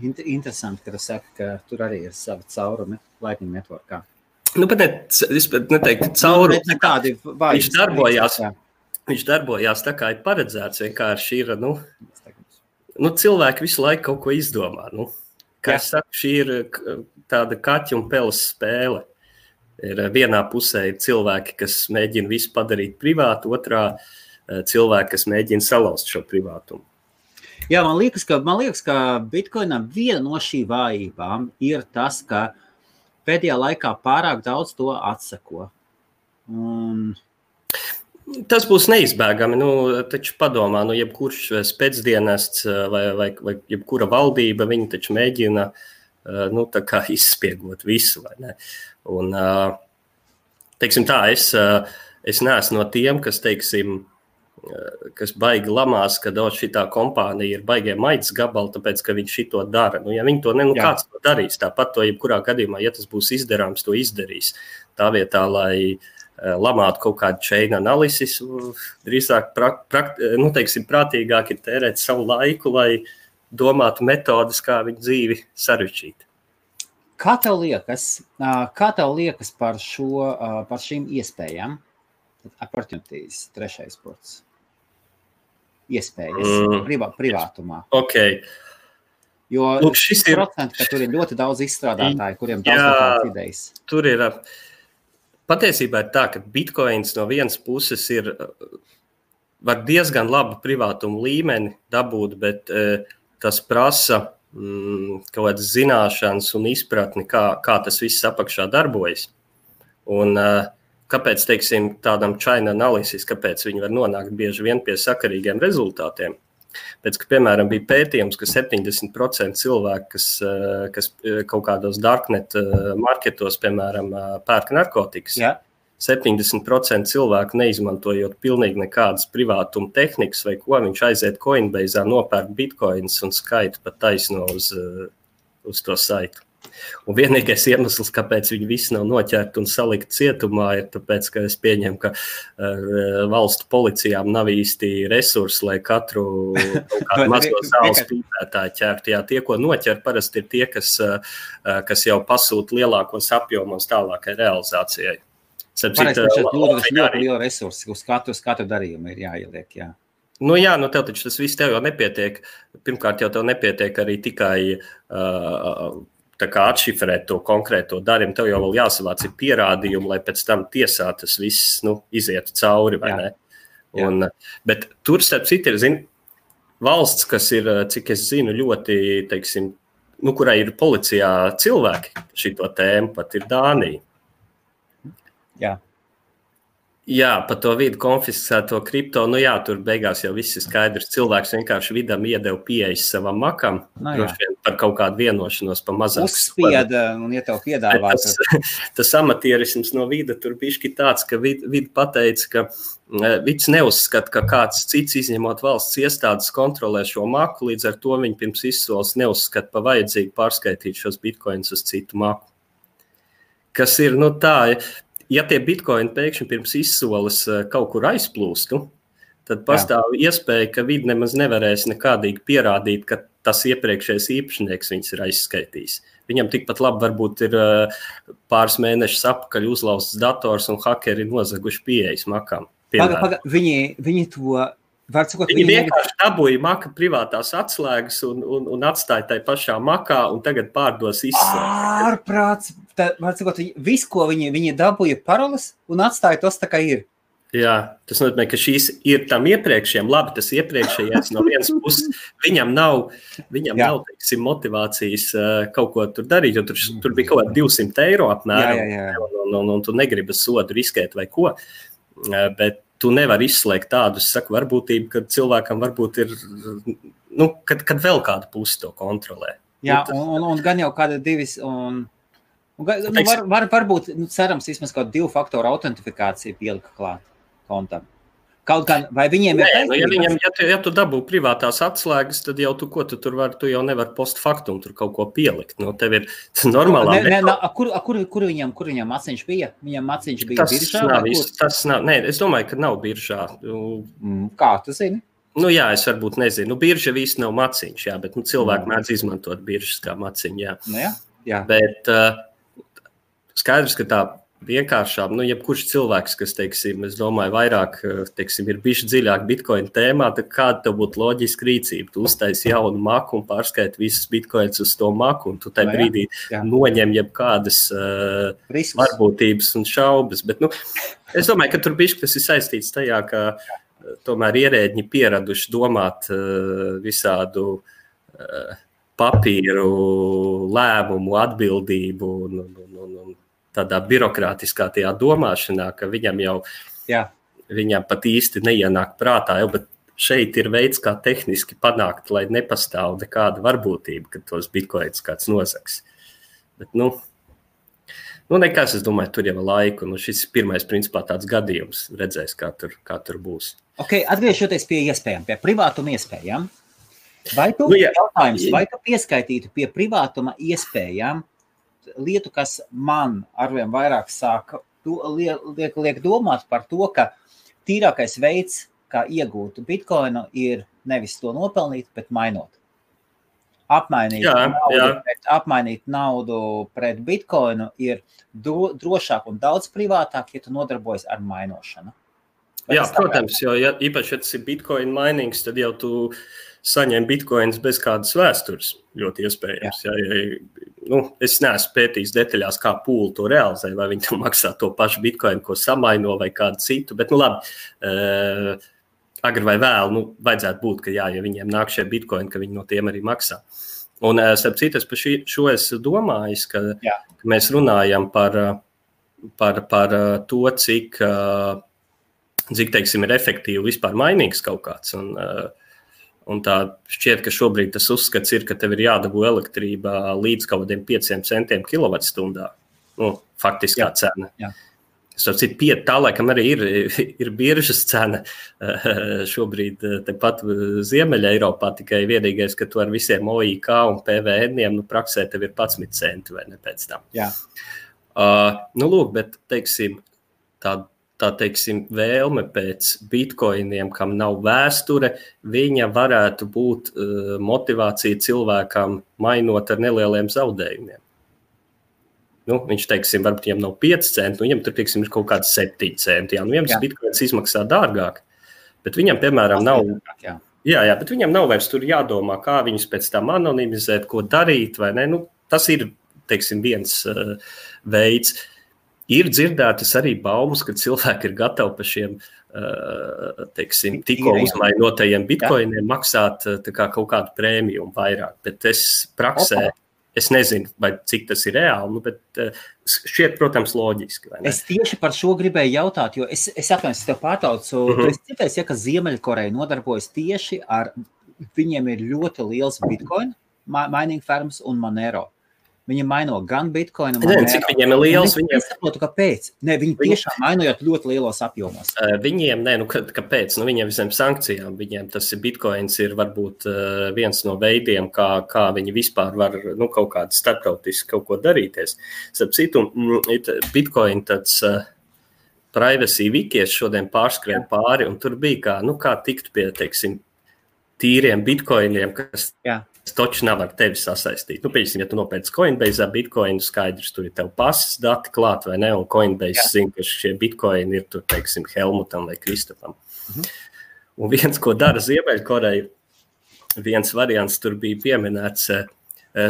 Interesanti, ka tas saka, ka tur arī ir sava caurumi Lightning networkā. Nu, bet ne, es neteiktu, ka caurumi nu, nekādi viņš darbojās. Viņš darbojās tā, kā ir paredzēts. Vienkārši ir nu, nu, cilvēki visu laiku kaut ko izdomā. Nu, kā jau teicu, šī ir tāda kaķa un peles spēle. Ir vienā pusē ir cilvēki, kas mēģina visu padarīt privāti, otrā cilvēki, kas mēģina salauzt šo privātumu. Jā, man liekas, ka, man liekas, ka Bitcoinam viena no šīm vājībām ir tas, ka pēdējā laikā pārāk daudz to atsako. Un... Tas būs neizbēgami. Nu, taču padomā, nu, jebkurš pēcdienests vai, vai, vai jebkura valdība, viņi taču mēģina nu, izspiegot visu. Un, teiksim tā, es, es neesmu no tiem, kas, teiksim, kas baigi lamās, ka oh, šī kompānija ir baigē maitas gabala, tāpēc ka viņi to dara. Nu, ja viņi to ne, nu, kāds to darīs, tāpat to jebkurā gadījumā, ja tas būs izdarāms, to izdarīs. Tā vietā, lai lamātu kaut kādu chain analisis, drīzāk pra, pra, nu, teiksim, prātīgāk ir tērēt savu laiku, lai domātu metodas, kā viņu dzīvi sarežģīt. Kā tev liekas, kā tev liekas par, šo, par šīm iespējām? Opportunities, trešais sports iespējas mm. privā, privātumā. Okay. Jo Lūk, šis ir procents, ka tur ir ļoti daudz izstrādātāju, kuriem daudz tādas idejas. Tur ir patiesībā ir tā, ka bitkoins no vienas puses ir var diezgan labu privātumu līmeni dabūt, bet tas prasa mm, kaut kādas zināšanas un izpratni, kā, kā tas viss apakšā darbojas. Un, uh, kāpēc teiksim, tādam China analīzes, kāpēc viņi var nonākt bieži vien pie sakarīgiem rezultātiem. Pēc, ka, piemēram, bija pētījums, ka 70% cilvēku, kas, eh, kas eh, kaut kādos darknet eh, marketos, piemēram, pērk narkotikas, ja. 70% cilvēku neizmantojot pilnīgi nekādas privātuma tehnikas vai ko, viņš aiziet Coinbase, nopērk bitkoinus un skaita pat taisno uz, uz to saitu. Un vienīgais iemesls, kāpēc viņi visi nav noķerti un salikti cietumā, ir tas, ka es pieņemu, ka uh, valstu policijām nav īsti resursi, lai katru mazo zāles pīpētāju ķertu. Jā, tie, ko noķer, parasti ir tie, kas, uh, kas jau pasūta lielākos apjomos tālākai realizācijai. Pareizi, ka ļoti liela resursi uz katru, uz katru darījumu ir jāieliek. Jā. Nu, jā, nu tev taču tas viss tev jau nepietiek. Pirmkārt, jau tev nepietiek arī tikai uh, atšifrēt to konkrēto darījumu, tev jau jāsavāc pierādījumi, lai pēc tam tiesā tas viss nu, izietu cauri. Un, bet tur, starp citu, ir zin, valsts, kas ir, cik es zinu, ļoti, teiksim, nu, kurai ir policijā cilvēki šito tēmu, pat ir Dānija. Jā. Jā, par to vidu konfiscēto kripto. Nu, jā, tur beigās jau viss ir skaidrs. Cilvēks vienkārši vidam iedeva pieejas savam makam. No, nu vien par kaut kādu vienošanos, pa mazāk. Uzspieda un ja tev piedāvā. Tas, tas amatierisms no vida tur bija tāds, ka vid, vid pateica, ka e, viņš neuzskata, ka kāds cits, izņemot valsts iestādes, kontrolē šo maku. Līdz ar to viņi pirms izsoles neuzskata pa vajadzīgu pārskaitīt šos bitkoinus uz citu maku. Kas ir nu, tā, ja tie bitkoini pēkšņi pirms izsoles eh, kaut kur aizplūstu, tad pastāv Jā. iespēja, ka vidi nemaz nevarēs nekādīgi pierādīt, ka tas iepriekšējais īpašnieks viņus ir aizskaitījis. Viņam tikpat labi varbūt ir eh, pāris mēnešus atpakaļ uzlauzts dators un hakeri nozaguši pieejas makām. Paga, paga, viņi, viņi to Sakot, viņi vienkārši dabūja maka privātās atslēgas un, un, un atstāja tai pašā makā, un tagad pārdos izslēgas. Ārprāts! Sakot, visu, ko viņi, viņi dabūja paroles un atstāja tos tā kā ir. Jā, tas nozīmē, ka šīs ir tam iepriekšējiem. Labi, tas iepriekšējais no vienas puses viņam nav, viņam jā. nav teiksim, motivācijas uh, kaut ko tur darīt, jo tur, tur bija kaut kāda 200 eiro apmēram. Jā, jā, jā. Un, un, un, un tu negribi sodu riskēt vai ko. Uh, bet tu nevari izslēgt tādu saku, varbūtību, ka cilvēkam varbūt ir, nu, kad, kad vēl kāda puse to kontrolē. Jā, nu, un, un, un gan jau kāda divis. Un... Nu, var, var, varbūt, nu, cerams, vismaz kaut divu faktoru autentifikāciju pielika klāt kontam. Kaut gan, vai viņiem Nē, ir. Nu, ja, viņam, ja, tu, ja tu dabū privātās atslēgas, tad jau tu, ko, tu tur vari, tu jau nevari postfaktum tur kaut ko pielikt. Nu, tev ir normālā. Ne, ne, ne, kur, kur, kur, viņam, kur viņam maciņš bija? Viņam maciņš bija tas biržā? Nav, tas nav, nē, es domāju, ka nav biržā. Mm, kā tu zini? Nu, jā, es varbūt nezinu. Nu, birža viss nav maciņš, jā, bet nu, cilvēki mm. mēdz izmantot biržas kā maciņu. Jā. Nu, jā, jā. Bet uh, skaidrs, ka tā vienkāršām, nu, jebkurš cilvēks, kas, teiksim, es domāju, vairāk, teiksim, ir bijis dziļāk bitkoina tēmā, tad kāda tev būtu loģiska rīcība? Tu uztaisi jaunu maku un pārskaiti visus bitkoinus uz to maku, un tu tajā nu brīdī jā. noņem jebkādas uh, varbūtības un šaubas. Bet, nu, es domāju, ka tur bija tas ir saistīts tajā, ka tomēr ierēģi pieraduši domāt visādu papīru, lēmumu, atbildību un, un, un tādā birokrātiskā tajā domāšanā, ka viņam jau Jā. viņam pat īsti neienāk prātā. Jau, šeit ir veids, kā tehniski panākt, lai nepastāv nekāda varbūtība, ka tos bitkoins kāds nozags. Bet, nu, Nu, nekas, es domāju, tur jau ir laika. Nu, šis ir pirmais, principā, tāds gadījums. Redzēs, kā tur, kā tur būs. Okay, atgriežoties pie iespējām, pie privātuma iespējām. Vai tu, nu, jā, jautājums, vai tu pieskaitītu pie privātuma iespējām lietu, kas man arvien vairāk sāk liek, liek domāt par to, ka tīrākais veids, kā iegūt bitkoinu, ir nevis to nopelnīt, bet mainot apmainīt, jā, naudu, jā. Pret, apmainīt naudu pret bitkoinu ir dro, drošāk un daudz privātāk, ja tu nodarbojas ar mainošanu. Bet jā, protams, jo ja, īpaši, ja tas ir bitkoina mainings, tad jau tu saņem bitkoinus bez kādas vēstures. Ļoti iespējams. Jā. Jā, ja, nu, es neesmu pētījis detaļās, kā pūli to realizē, vai viņi maksā to pašu bitkoinu, ko samaino, vai kādu citu. Bet, nu, labi, uh, agri vai vēl, nu, vajadzētu būt, ka jā, ja viņiem nāk šie bitkoini, ka viņi no tiem arī maksā. Un, eh, starp citu, es par šī, šo esmu domājis, ka, jā. ka mēs runājam par, par, par eh, to, cik, eh, cik teiksim, ir efektīvi vispār mainīgs kaut kāds. Un, un tā šķiet, ka šobrīd tas uzskats ir, ka tev ir jādabū elektrība līdz kaut kādiem 5 centiem kilovatstundā. Nu, faktiskā cena. Jā. Citu, pie, tā laikam arī ir, ir biržas cena šobrīd, tepat Ziemeļā Eiropā. Tikai vienīgais, ka tu ar visiem OIK un PVN, nu, praksē tev ir 11 centi vai ne pēc tam. Jā. Uh, nu, lūk, bet, teiksim, tā, tā teiksim, vēlme pēc bitkoiniem, kam nav vēsture, viņa varētu būt uh, motivācija cilvēkam mainot ar nelieliem zaudējumiem. Nu, viņš, teiksim, varbūt viņam nav 5 centi, nu, viņam tur, teiksim, ir kaut kāds 7 centi. Jā, nu, viņam tas bitkoins izmaksā dārgāk, bet viņam, piemēram, nav. Jā. Jā, jā, bet viņam nav vairs tur jādomā, kā viņus pēc tam anonimizēt, ko darīt. Nu, tas ir teiksim, viens uh, veids. Ir dzirdētas arī baumas, ka cilvēki ir gatavi par šiem uh, teiksim, tikko uzmainotajiem bitkoiniem maksāt uh, kā kaut kādu prēmiju vairāk. Bet es praksē Opa. Es nezinu, cik tas ir reāli, nu, bet uh, šķiet, protams, loģiski. Es tieši par šo gribēju jautāt, jo es, es atvainojos, tev pārtraucu. Mm -hmm. Es dzirdēju, ja, ka Ziemeļkoreja nodarbojas tieši ar, viņiem ir ļoti liels bitcoin mining firms un Monero. Viņi maino gan bitkoinu, gan arī cik viņiem ir liels. Viņiem... Es saprotu, kāpēc. Ne, viņi tiešām mainojot ļoti lielos apjomos. Viņiem, nē, nu, kāpēc? Nu, viņiem visiem sankcijām, viņiem tas ir bitkoins, ir varbūt viens no veidiem, kā, kā viņi vispār var nu, kaut kādu starptautiski kaut ko darīties. Starp citu, bitcoin tāds. Privacy Wikijas šodien pārskrēja pāri, un tur bija kā, nu, kā tikt pie, teiksim, tīriem bitkoiniem, kas Jā. Točs nav ar tevi sasaistīts. Nu, piemēram, ja tu nopērci Coinbase, bitkoinu skaidrs, tur ir tev pasas dati klāt, vai ne? Un Coinbase zina, ka šie bitkoini ir, tur, teiksim, Helmutam vai Kristofam. Mhm. Un viens, ko dara Ziemeļkoreja, viens variants tur bija pieminēts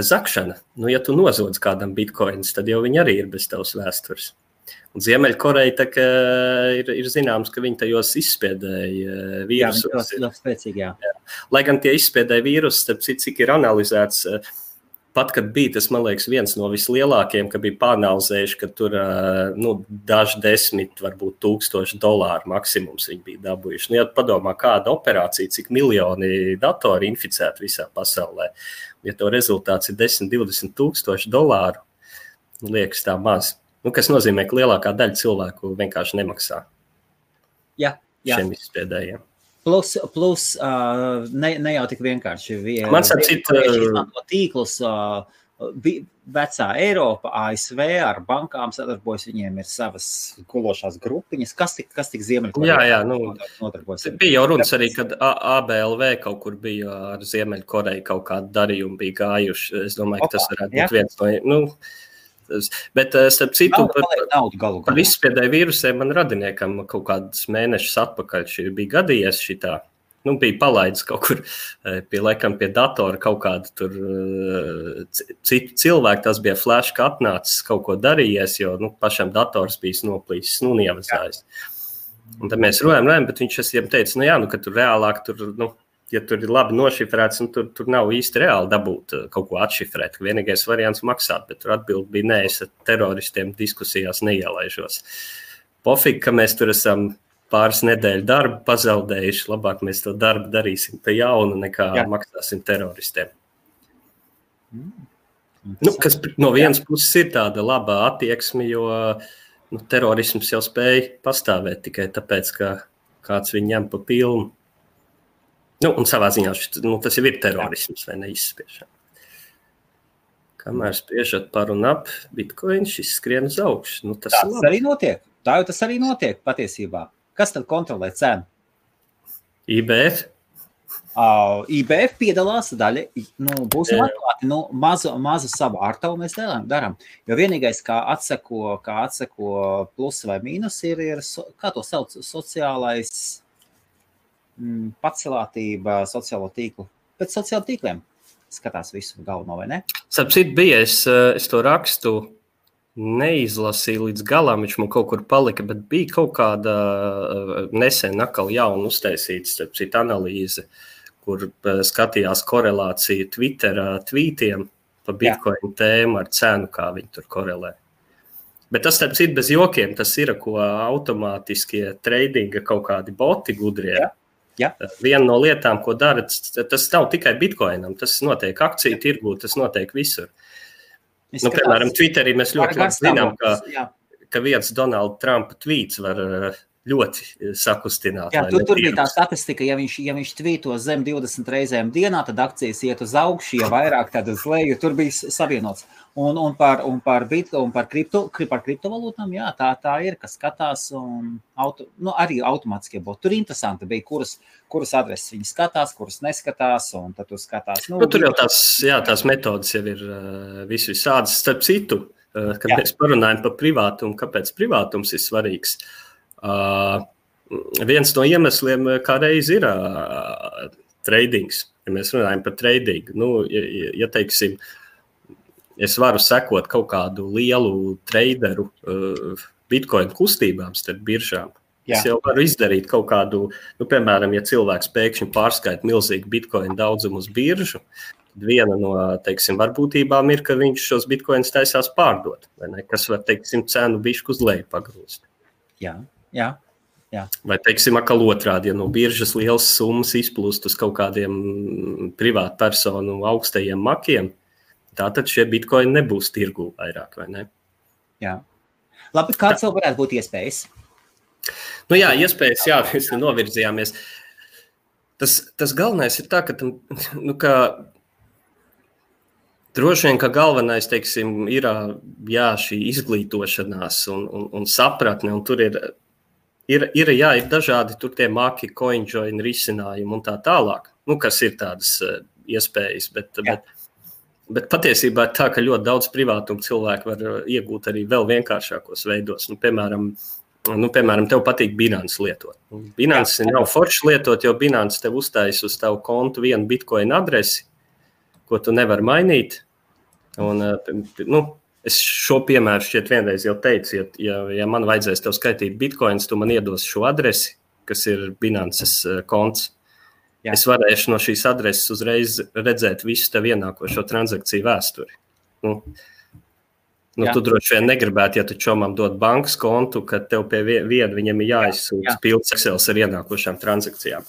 zakšana. Nu, ja tu nozodz kādam bitkoinus, tad jau viņi arī ir bez tavas vēstures. Un Ziemeļkoreja ir, ir zināms, ka viņi tajos izspiedēja vīrusus. Jā, ļoti, ļoti spēcīgi, jā. jā. Lai gan tie izspiedēja vīrusus, starp citu, cik ir analizēts, pat kad bija tas, man liekas, viens no vislielākajiem, ka bija pāranalizējuši, ka tur nu, daži desmit, varbūt tūkstoši dolāru maksimums viņi bija dabūjuši. Nu, ja padomā, kāda operācija, cik miljoni datori inficēti visā pasaulē, ja to rezultāts ir 10, 20 tūkstoši dolāru, liekas tā maz. Nu, kas nozīmē, ka lielākā daļa cilvēku vienkārši nemaksā jā, jā. šiem izspiedējiem. Plus, plus uh, ne, ne jau tik vienkārši. Man liekas, ka tīklus uh, vecā Eiropa, ASV ar bankām sadarbojas. Viņiem ir savas gulošās grupiņas. Kas tik, kas tik Ziemeļkorejā? Jā, jā, nu, nodarbojas. Bija jau runas arī, kad ABLV kaut kur bija ar Ziemeļkoreju kaut kādu darījumu bija gājuši. Es domāju, ka tas varētu būt viens no. Nu, Bet, eh, starp citu, par, par, par izspiedēju vīrusiem man radiniekam kaut kādus mēnešus atpakaļ šī bija gadījies šitā. Nu, bija palaidis kaut kur eh, pie, laikam, pie datora kaut kādu tur eh, citu cilvēku. Tas bija flash, ka atnācis kaut ko darījies, jo nu, pašam dators bija noplīsis, nu, ievazājis. Un tad mēs runājam, runājam, bet viņš viņam teica, nu jā, nu, ka tur reālāk tur. Nu, Ja tur ir labi nošifrēts, un tur, tur nav īsti reāli dabūt uh, kaut ko atšifrēt. Vienīgais variants - maksāt, bet tur atbildi bija nē, es ar teroristiem diskusijās neielaižos. Pofīgi, ka mēs tur esam pāris nedēļu darbu pazaudējuši. Labāk mēs to darbu darīsim pie jauna, nekā Jā. maksāsim teroristiem. Mm. Nu, kas no vienas Jā. puses ir tāda laba attieksme, jo nu, terorisms jau spēja pastāvēt tikai tāpēc, ka kāds viņu ņem pa pilnu. Nu, un savā ziņā šis, nu, tas jau ir terorisms vai neizspiešana. Kamēr spiežat par un ap bitkoinu, šis skrien uz augšu. Nu, tas tas arī notiek. Tā jau tas arī notiek patiesībā. Kas tad kontrolē cenu? IBF. Uh, IBF piedalās daļa, nu, būsim atklāti, nu, mazu, mazu savu ārtavu mēs darām. Jo vienīgais, kā atseko, kā atseko plus vai mīnus, ir, ir kā to sauc, sociālais mm, pacelātība sociālo tīklu, pēc sociālo tīkliem skatās visu galveno, vai ne? Sapcīt bija, es, eh, es to rakstu neizlasīju līdz galam, viņš man kaut kur palika, bet bija kaut kāda eh, nesen atkal jauna uztaisīta, starp citu, analīze, kur eh, skatījās korelāciju Twitter tvītiem pa Bitcoin Jā. tēmu ar cenu, kā viņi tur korelē. Bet tas, starp citu, bez jokiem, tas ir, ko automātiskie tradinga kaut kādi boti gudrie. Jā Ja? Viena no lietām, ko dara, tas nav tikai bitkoinam, tas notiek akciju tirgū, tas notiek visur. Es nu, piemēram, Twitterī mēs ļoti labi zinām, ka, jā. ka viens Donalda Trumpa tvīts var ļoti eh, sakustināti. Jā, tur, tur bija tā statistika, ja viņš, ja viņš tvīto zem 20 reizēm dienā, tad akcijas iet uz augšu, ja vairāk, tad uz leju. Tur bija savienots. Un, un par, un par, bitko, un par, kripto, par kriptovalūtām, jā, tā, tā ir, kas skatās, un auto, nu, arī automātiskie būtu. Tur interesanti bija, kuras, kuras adreses viņi skatās, kuras neskatās, un tad tu skatās. Nu, nu, tur jau tās, jā, tās metodas jau ir uh, visu visādas. Starp citu, uh, kad jā. mēs parunājam par privātumu, kāpēc privātums ir svarīgs. Uh, viens no iemesliem, kā reiz ir tradings, ja mēs runājam par tradingu. Nu, ja, ja teiksim, es varu sekot kaut kādu lielu traderu bitkoinu kustībām starp biržām. Jā. Es jau varu izdarīt kaut kādu, nu, piemēram, ja cilvēks pēkšņi pārskaita milzīgu bitkoinu daudzumu uz biržu, viena no teiksim, varbūtībām ir, ka viņš šos bitkoinus taisās pārdot, kas var teiksim, cenu bišku uz leju pagrūst. Jā. Jā. Jā. Vai, teiksim, atkal otrādi, ja no biržas lielas summas izplūst uz kaut kādiem privātu personu augstajiem makiem, tātad šie bitkoini nebūs tirgū vairāk, vai ne? Jā. Labi, kāds vēl varētu būt iespējas? Nu jā, iespējas, jā, mēs novirzījāmies. Tas, tas galvenais ir tā, ka, tam, nu, ka Droši vien, ka galvenais teiksim, ir jā, šī izglītošanās un, un, un sapratne. Un tur ir ir, ir, jā, ir dažādi tur tie maki, coinjoin risinājumi un tā tālāk, nu, kas ir tādas uh, iespējas. Bet, jā. bet, bet patiesībā tā, ka ļoti daudz privātumu cilvēku var eh, iegūt arī vēl vienkāršākos veidos. Nu, piemēram, Nu, piemēram, tev patīk Binance lietot. Binance nav forši lietot, jo Binance tev uzstājas uz tavu kontu vienu bitkoinu adresi, ko tu nevari mainīt. Un, eh, nu, Es šo piemēru šķiet vienreiz jau teicu, ja, ja, ja man vajadzēs tev skaitīt bitkoinus, tu man iedos šo adresi, kas ir Binances eh, konts. Jā. Es varēšu no šīs adreses uzreiz redzēt visu tev ienākošo transakciju vēsturi. Nu, nu, tu droši vien negribētu, ja tu čomam dod bankas kontu, ka tev pie viena viņam ir jāizsūta pilns Excel ar ienākošām transakcijām.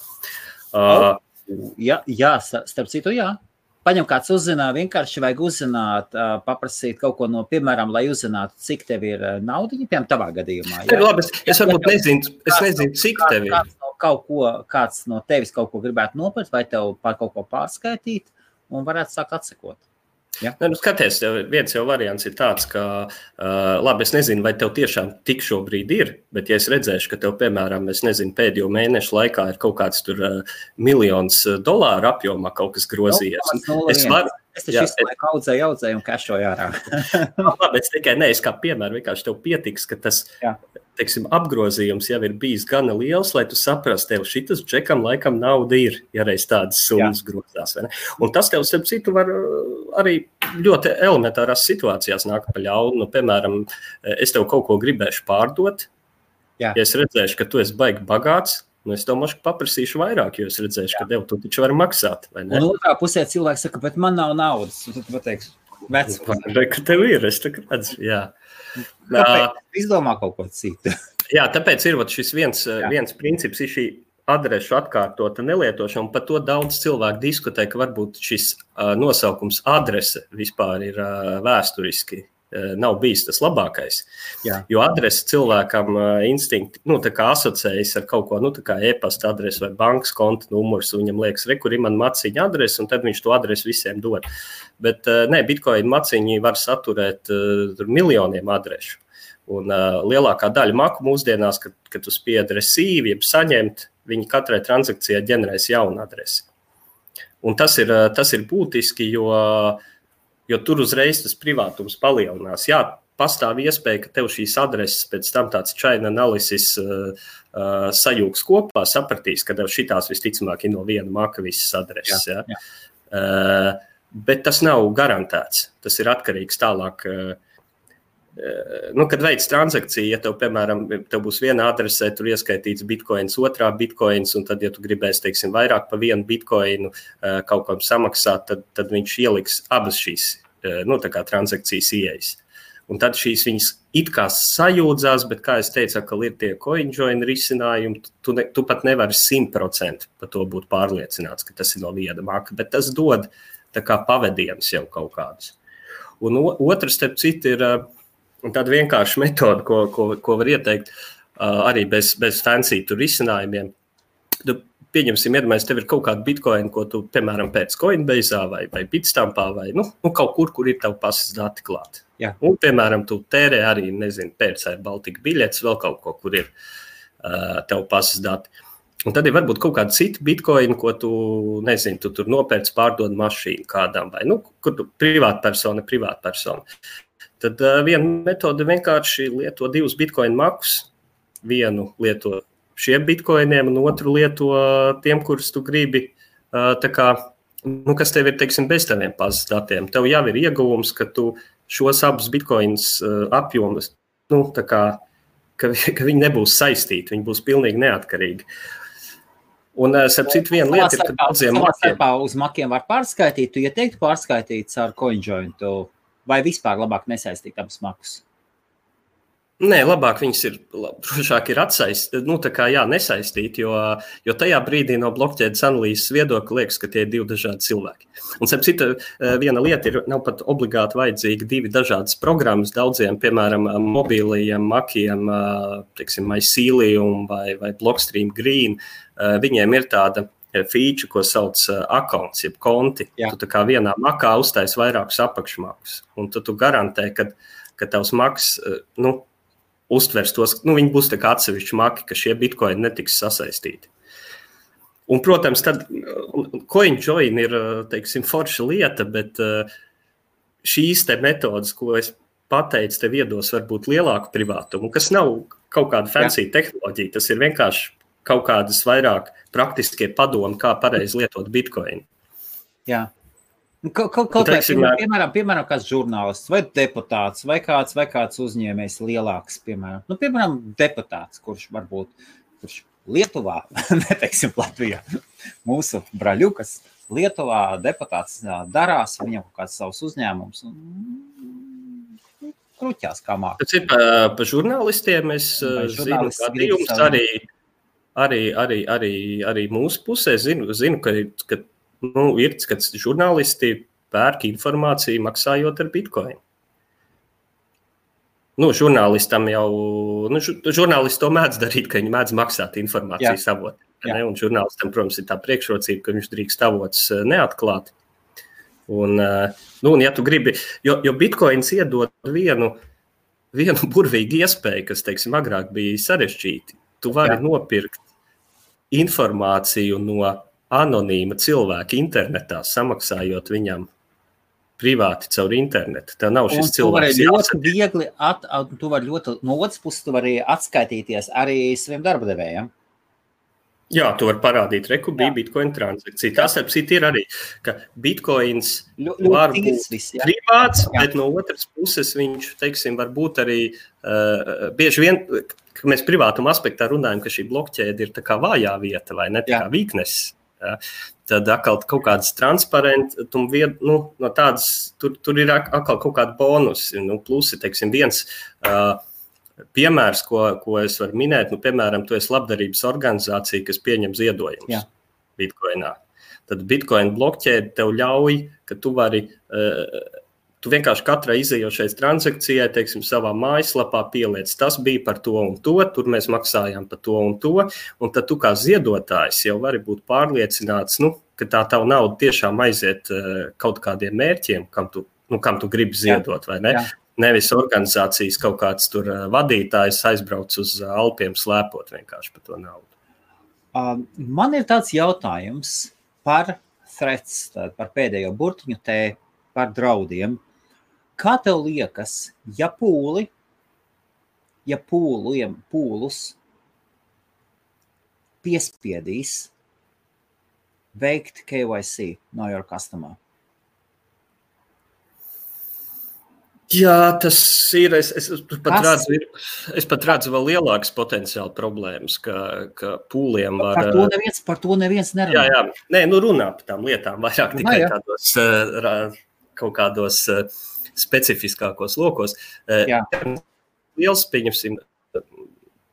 Uh, jā, jā, starp citu, jā. Paņem kāds uzzina, vienkārši vajag uzzināt, paprasīt kaut ko no, piemēram, lai uzzinātu, cik tev ir nauda, piemēram, tavā gadījumā. Jā, labi, es, es varbūt nezinu, es nezinu, cik tev ir. Kāds no, kaut ko, kāds no tevis kaut ko gribētu nopirkt, vai tev par kaut ko pārskaitīt, un varētu sākt atsekot. Ja? Nu, skaties, viens jau variants ir tāds, ka, uh, labi, es nezinu, vai tev tiešām tik šobrīd ir, bet, ja es redzēšu, ka tev, piemēram, nezinu, pēdējo mēnešu laikā ir kaut kāds tur uh, miljons dolāru apjomā kaut kas grozījies, es varu. Es taču visu laiku audzēju, audzēju un kašoju ārā. labi, es tikai ne, es kā piemēru vienkārši tev pietiks, ka tas Jā teiksim, apgrozījums jau ir bijis gana liels, lai tu saprastu, tev šis džekam laikam nauda ir, ja reiz tādas summas grozās. Un tas tev, starp citu, var uh, arī ļoti elementārās situācijās nāk pa ļaunu. Nu, piemēram, es tev kaut ko gribēšu pārdot, Jā. Ja es redzēšu, ka tu esi baigi bagāts, nu es domāšu, ka paprasīšu vairāk, jo es redzēšu, Jā. ka tev tu taču vari maksāt. Un otrā pusē cilvēks saka, bet man nav naudas. Tad pateiks, vecs. Ka tev ir, es tagad redzu, jā. Kāpēc? Izdomā kaut ko citu. jā, tāpēc ir šis viens, jā. viens princips, ir šī adrešu atkārtota nelietošana, par to daudz cilvēku diskutē, ka varbūt šis uh, nosaukums adrese vispār ir uh, vēsturiski nav bijis tas labākais. Jā. Jo adrese cilvēkam uh, instinkti nu, asociējas ar kaut ko, nu, kā e-pasta adrese vai bankas konta numurs. Viņam liekas, re, kur ir mana maciņa adrese, un tad viņš to adresi visiem dod. Bet uh, nē, bitkoina maciņi var saturēt uh, miljoniem adrešu. Un uh, lielākā daļa maku mūsdienās, kad, kad tu spiedzi resīvi, jeb saņemt, viņi katrai transakcijai ģenerēs jaunu adresi. Un tas ir, tas ir būtiski, jo, jo tur uzreiz tas privātums palielinās. Jā, pastāv iespēja, ka tev šīs adreses pēc tam tāds chain analysis uh, uh, sajūgs kopā, sapratīs, ka tev šitās visticamāk ir no viena maka visas adreses. Jā, jā. Uh, bet tas nav garantēts. Tas ir atkarīgs tālāk. Uh, nu, kad veids transakciju, ja tev, piemēram, tev būs viena adrese, tur ieskaitīts bitkoins, otrā bitkoins, un tad, ja tu gribēsi, teiksim, vairāk par vienu bitkoinu kaut kam samaksāt, tad, tad viņš ieliks abas šīs nu, transakcijas ieejas. Un tad šīs viņas it kā sajūdzās, bet, kā jau teicu, ka ir tie coinjoin risinājumi, tu, ne, tu pat nevari simtprocentīgi par to būt pārliecināts, ka tas ir no viena maka, bet tas dod pavadienas jau kaut kādus. Un otrs, starp citu, ir uh, tāda vienkārša metode, ko, ko, ko var ieteikt, arī bez, bez fancy risinājumiem. Tu pieņemsim, iedomājies, tev ir kaut kāda bitkoina, ko tu, piemēram, pēc Coinbase vai, vai Bitstampā vai nu, nu, kaut kur, kur ir tavu pasas dati klāti. Un, piemēram, tu tērē arī, nezinu, pērcēji Baltika biļetes, vēl kaut ko, kur ir uh, tev pasas dati. Un tad ir varbūt kaut kāda cita bitkoina, ko tu, nezini, tu tur nopērci, pārdod mašīnu kādam, vai, nu, kur tu privātpersona, privātpersona. Tad uh, viena metode vienkārši lieto divus bitkoinu makus. Vienu lieto šiem bitkoiniem, un otru lieto tiem, kurus tu gribi. Uh, kā, nu, kas tev ir teiksim, bez taviem pazas datiem? Tev jau ir ieguvums, ka tu šos abus bitkoinus uh, apjomus, nu, kā, ka, ka viņi nebūs saistīti, viņi būs pilnīgi neatkarīgi. Un, starp citu, viena lieta ir, ka daudziem makiem... uz makiem var pārskaitīt. Tu ieteiktu ja pārskaitīt ar CoinJointu vai vispār labāk nesaistīt abus makus? Nē, labāk viņas ir, drošāk ir atsaistīt, nu, tā kā jā, nesaistīt, jo, jo tajā brīdī no blokķēdes analīzes viedokļa liekas, ka tie ir divi dažādi cilvēki. Un, starp citu, eh, viena lieta ir, nav pat obligāti vajadzīgi divi dažādas programmas daudziem, piemēram, mobilajiem makiem, eh, teiksim, MyCelium vai, vai Blockstream Green. Viņiem ir tāda feature, ko sauc par uh, akkonts, jeb konti. Jā. Tu kā vienā makā uztaisīji vairākus apakšmakus, un tu, tu garantē, ka, ka tavs maks uh, nu, uztvers tos, nu, viņi būs atsevišķi maki, ka šie bitkoini netiks sasaistīti. Un, protams, tad CoinJoin ir teiksim, forša lieta, bet šīs te metodas, ko es pateicu, tev iedos varbūt lielāku privātumu, kas nav kaut kāda fancy Jā. tehnoloģija. Tas ir vienkārši kaut kādas vairāk praktiskie padomi, kā pareizi lietot bitkoinu. Jā. Nu, kaut, kaut, kaut teiksim, kā, piemēram, piemēram, kāds žurnālists vai deputāts vai kāds, vai kāds uzņēmējs lielāks, piemēram, nu, piemēram, deputāts, kurš varbūt kurš Lietuvā, neteiksim Latvijā, mūsu braļukas Lietuvā deputāts darās, viņam kaut kāds savs uzņēmums. Un, kruķās, kā mākslinieks. Tas ir par pa žurnālistiem. Es zinu, ka jums arī arī, arī, arī, arī mūsu pusē zinu, zinu ka, ka nu, ir kad žurnālisti pērk informāciju maksājot ar bitkoinu. Nu, žurnālistam jau, nu, žurnālisti to mēdz darīt, ka viņi mēdz maksāt informācijas avotu. Un žurnālistam, protams, ir tā priekšrocība, ka viņš drīkst avots eh, neatklāt. Un, eh, nu, un ja tu gribi, jo, jo bitkoins iedod vienu, vienu burvīgu iespēju, kas, teiksim, agrāk bija sarežģīti. Tu vari Jā. nopirkt informāciju no anonīma cilvēka internetā, samaksājot viņam privāti caur internetu. Tā nav šis un cilvēks. Tu ļoti viegli, at, tu vari ļoti, no otras puses, tu vari atskaitīties arī saviem darbdevējiem. Jā, to var parādīt. Reku bija bitkoina transakcija. Tas, ap citu, ir arī, ka bitkoins Ļu- var ļoti būt viss, jā. privāts, Jā. bet no otras puses viņš, teiksim, var būt arī uh, bieži vien, ka mēs privātuma aspektā runājam, ka šī blokķēde ir tā kā vājā vieta vai ne tā Jā. kā weakness. Ja? Tad atkal kaut kādas transparents, nu, no tādas, tur, tur ir atkal kaut kāda bonusi, nu, plusi, teiksim, viens. Uh, Piemērs, ko, ko es varu minēt, nu, piemēram, tu esi labdarības organizācija, kas pieņem ziedojumus Jā. Bitcoinā. Tad Bitcoin blokķēde tev ļauj, ka tu vari, uh, tu vienkārši katrai izējošais transakcijai, teiksim, savā mājaslapā pieliec, tas bija par to un to, tur mēs maksājām par to un to, un tad tu kā ziedotājs jau vari būt pārliecināts, nu, ka tā tava nauda tiešām aiziet uh, kaut kādiem mērķiem, kam tu, nu, kam tu gribi ziedot? Jā. Nevis organizācijas kaut kāds tur uh, vadītājs aizbrauc uz uh, Alpiem slēpot vienkārši par to naudu. Um, Man ir tāds jautājums par threats, par pēdējo burtiņu, te par draudiem. Kā tev liekas, ja pūli, ja pūliem, pūlus piespiedīs veikt KYC no your customer? Jā, tas ir. Es, es, pat Kas? redzu, ir, es pat redzu vēl lielākas potenciāla problēmas, ka, ka pūliem var. Par to neviens, par to neviens nerunā. Jā, jā. Nē, nu runā par tām lietām vairāk tikai jā. tādos eh, kaut kādos eh, specifiskākos lokos. Eh, Jā. Liels, pieņemsim,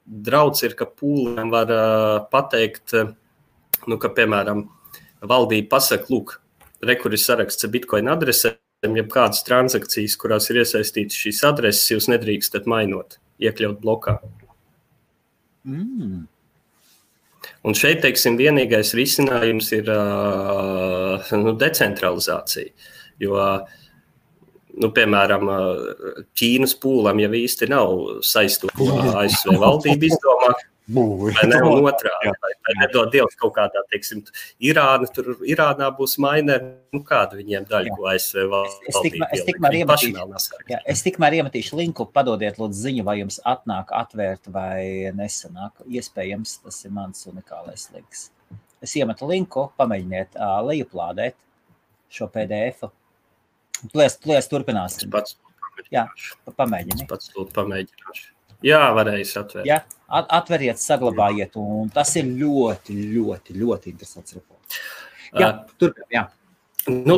drauds ir, ka pūlēm var eh, pateikt, eh, nu, ka, piemēram, valdība pasaka, lūk, rekuris saraksts ar bitcoin adresēm, ja kādas transakcijas, kurās ir iesaistītas šīs adreses, jūs nedrīkstat mainot, iekļaut blokā. Mm. Un šeit, teiksim, vienīgais risinājums ir nu, decentralizācija. Jo, nu, piemēram, Ķīnas pūlim jau īsti nav saistīta ASV valdība izdomā, vai ne? Un otrādi, vai, nedod Dievs kaut kādā, teiksim, Irāna, tur Irānā būs maineri, nu kāda viņiem daļa, Jā. ko ASV Es- es valdība es tikmēr iemetīšu- es linku, padodiet, lūdzu, ziņu, vai jums atnāk atvērt vai nesanāk. Iespējams, tas ir mans unikālais links. Es iemetu linku, pamēģiniet uh, lejuplādēt šo PDF. Plēs, plēs Es turpināsim. pats, Jā. es Pamēģiniet. pats pamēģināšu. Jā, varēs atvērt. Jā, atveriet, saglabājiet, un tas ir ļoti, ļoti, ļoti interesants reports. Jā, turpinām. Jā. Nu,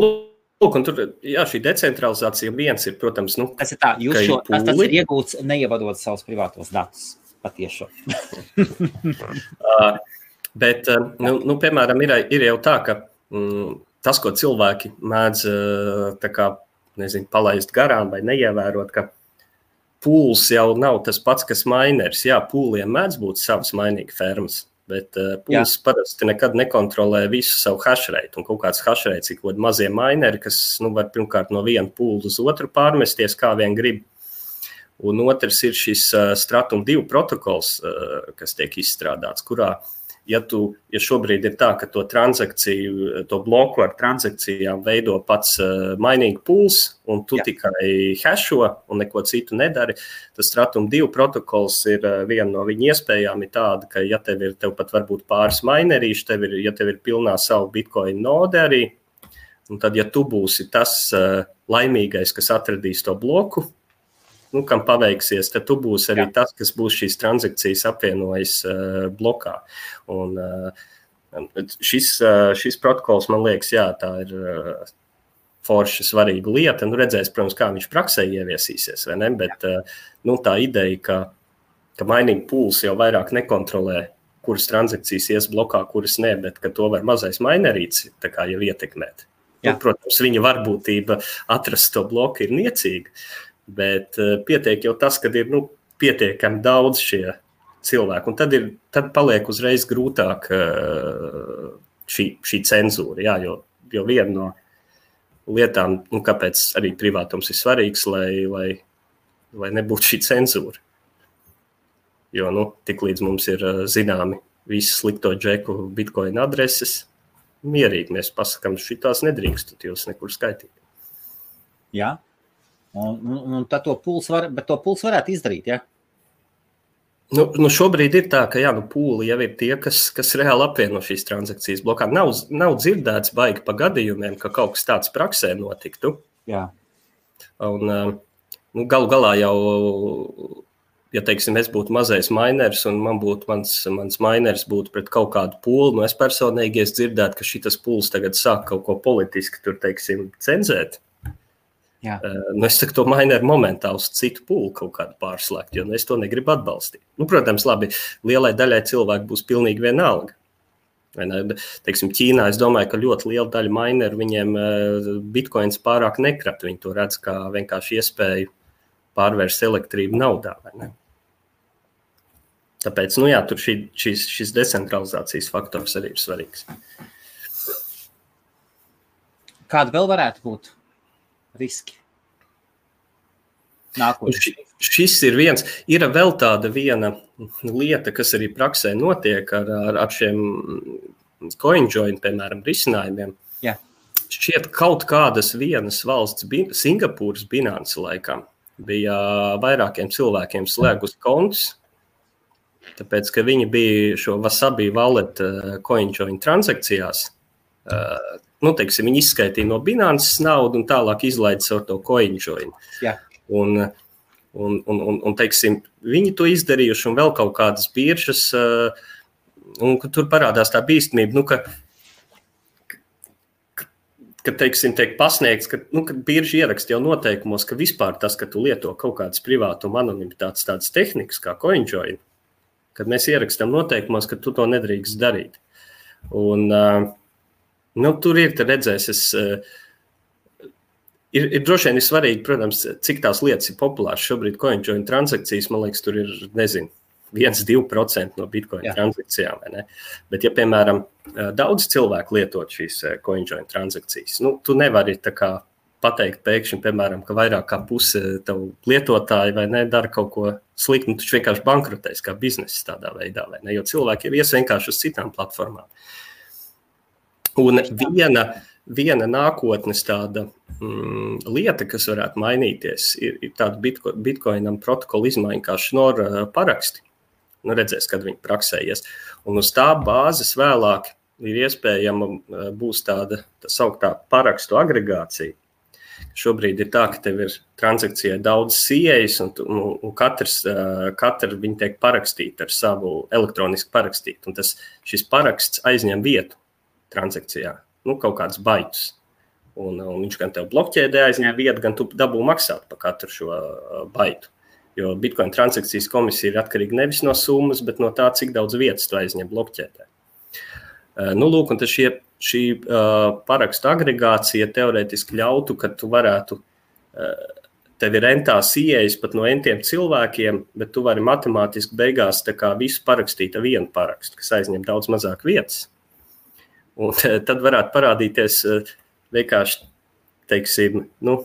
lūk, tur jā, šī decentralizācija viens ir, protams, nu, Tas ir tā, jūs šo, tas, tas ir iegūts neievadot savus privātos datus. Patiešām. uh, bet, uh, nu, nu, piemēram, ir, ir jau tā, ka mm, tas, ko cilvēki mēdz uh, kā, nezinu, palaist garām vai neievērot, ka pūls jau nav tas pats, kas mainers. Jā, pūliem mēdz būt savas mainīgas fermas. Bet uh, pūlis Jā. parasti nekad nekontrolē visu savu hashrate. Un kaut kāds hashrate ir kaut kādi mazie mineri, kas nu, var pirmkārt no viena pūles uz otru pārmesties, kā vien grib. Un otrs ir šis uh, Stratum 2 protokols, uh, kas tiek izstrādāts, kurā, ja, tu, ja šobrīd ir tā, ka to transakciju, to bloku ar transakcijām veido pats uh, mainīgi pūls, un tu Jā. tikai hasho un neko citu nedari, tad Stratum 2 protokols ir uh, viena no viņa iespējām, ir tāda, ka, ja tev ir tev pat varbūt pāris minerīši, tev ir, ja tev ir pilnā savu bitcoin node arī, un tad, ja tu būsi tas uh, laimīgais, kas atradīs to bloku, nu, kam paveiksies, tad tu būsi arī Jā. tas, kas būs šīs transakcijas apvienojis uh, blokā. Un, uh, šis, uh, šis protokols, man liekas, jā, tā ir uh, forša svarīga lieta. Nu, redzēs, protams, kā viņš praksē ieviesīsies, vai ne? Bet nu, tā ideja, ka, ka mainīgi pūls jau vairāk nekontrolē, kuras transakcijas ies blokā, kuras nē, bet ka to var mazais mainerīts jau ietekmēt. Nu, protams, viņa varbūtība atrast to bloku ir niecīga. Bet uh, pietiek jau tas, ka ir nu, pietiekami daudz šie cilvēki. Un tad, ir, tad paliek uzreiz grūtāk uh, šī, šī cenzūra. Jā, jo, jo viena no lietām, nu, kāpēc arī privātums ir svarīgs, lai, lai, lai nebūtu šī cenzūra. Jo nu, tiklīdz mums ir uh, zināmi visi slikto džeku bitkoina adreses, mierīgi mēs pasakām, šitās nedrīkstat jūs nekur skaitīt. Jā, Un, un, un tad to pulsu var, bet to pulsu varētu izdarīt. Ja? Nu, nu šobrīd ir tā, ka jā, nu, pūli jau ir tie, kas, kas reāli apvieno šīs transakcijas blokā. Nav, nav dzirdēts baigi pa gadījumiem, ka kaut kas tāds praksē notiktu. Jā. Un, nu, galu galā jau, ja teiksim, es būtu mazais miners un man būtu mans, mans miners būtu pret kaut kādu pūli, nu es personīgi es dzirdētu, ka šis pūlis tagad sāk kaut ko politiski tur, teiksim, cenzēt. Jā. Nu es saku, to mainīju momentā uz citu pūli kaut kādu pārslēgt, jo nu, es to negribu atbalstīt. Nu, protams, labi, lielai daļai cilvēku būs pilnīgi vienalga. Teiksim, Ķīnā es domāju, ka ļoti liela daļa mineru viņiem bitkoins pārāk nekrat. Viņi to redz kā vienkārši iespēju pārvērst elektrību naudā. Tāpēc nu, jā, šī, šis, šis decentralizācijas faktors arī ir svarīgs. Kāda vēl varētu būt riski? Nākošais. Šis ir viens. Ir vēl tāda viena lieta, kas arī praksē notiek ar, ar, ar šiem coinjoin, piemēram, risinājumiem. Jā. Šķiet, kaut kādas vienas valsts, Singapūras binances laikam, bija vairākiem cilvēkiem slēgus kontus, tāpēc, ka viņi bija šo wasabi wallet coinjoin transakcijās. Nu, teiksim, viņi izskaitīja no binances naudu un tālāk izlaida savu to coinjoin. Jā. Un, un, un, un, un teiksim, viņi to izdarījuši, un vēl kaut kādas biržas, un tur parādās tā bīstamība, nu, ka, ka teiksim, tiek pasniegts, ka, nu, ka bieži ierakst jau noteikumos, ka vispār tas, ka tu lieto kaut kādas privātuma anonimitātes tādas tehnikas kā coinjoin, kad mēs ierakstām noteikumos, ka tu to nedrīkst darīt. Un, nu, tur ir, redzēs, es, ir, ir droši vien ir svarīgi, protams, cik tās lietas ir populāras. Šobrīd coinjoin transakcijas, man liekas, tur ir, nezinu, 1-2% no bitkoina Jā. transakcijām. Bet, ja, piemēram, daudz cilvēku lietot šīs coinjoin transakcijas, nu, tu nevari tā kā pateikt pēkšņi, piemēram, ka vairāk kā puse tavu lietotāju vai ne dara kaut ko sliktu, nu, taču vienkārši bankrotēs kā biznesa tādā veidā, vai ne? Jo cilvēki ir ies vienkārši uz citām platformām. Un viena, viena nākotnes tāda mm, lieta, kas varētu mainīties, ir, ir tāda bitko, bitkoinam protokola izmaiņa kā šnora paraksti. Nu, redzēs, kad viņi praksējies. Un uz tā bāzes vēlāk ir iespējama būs tāda tā sauktā parakstu agregācija. Šobrīd ir tā, ka tev ir transakcijai daudz siejas, un, un, un katrs, katra viņa tiek parakstīta ar savu elektroniski parakstīt. Un tas, šis paraksts aizņem vietu transakcijā, nu, kaut kādus baitus. Un, un viņš gan tev blokķēdē aizņem vietu, gan tu dabū maksāt par katru šo baitu. Jo Bitcoin transakcijas komisija ir atkarīga nevis no summas, bet no tā, cik daudz vietas tu aizņem blokķēdē. Nu, lūk, un šie, šī uh, parakstu agregācija teorētiski ļautu, ka tu varētu, uh, tev ir entās ieejas pat no entiem cilvēkiem, bet tu vari matemātiski beigās visu parakstīt ar vienu parakstu, kas aizņem daudz mazāk vietas. Un tad varētu parādīties vienkārši, teiksim, nu,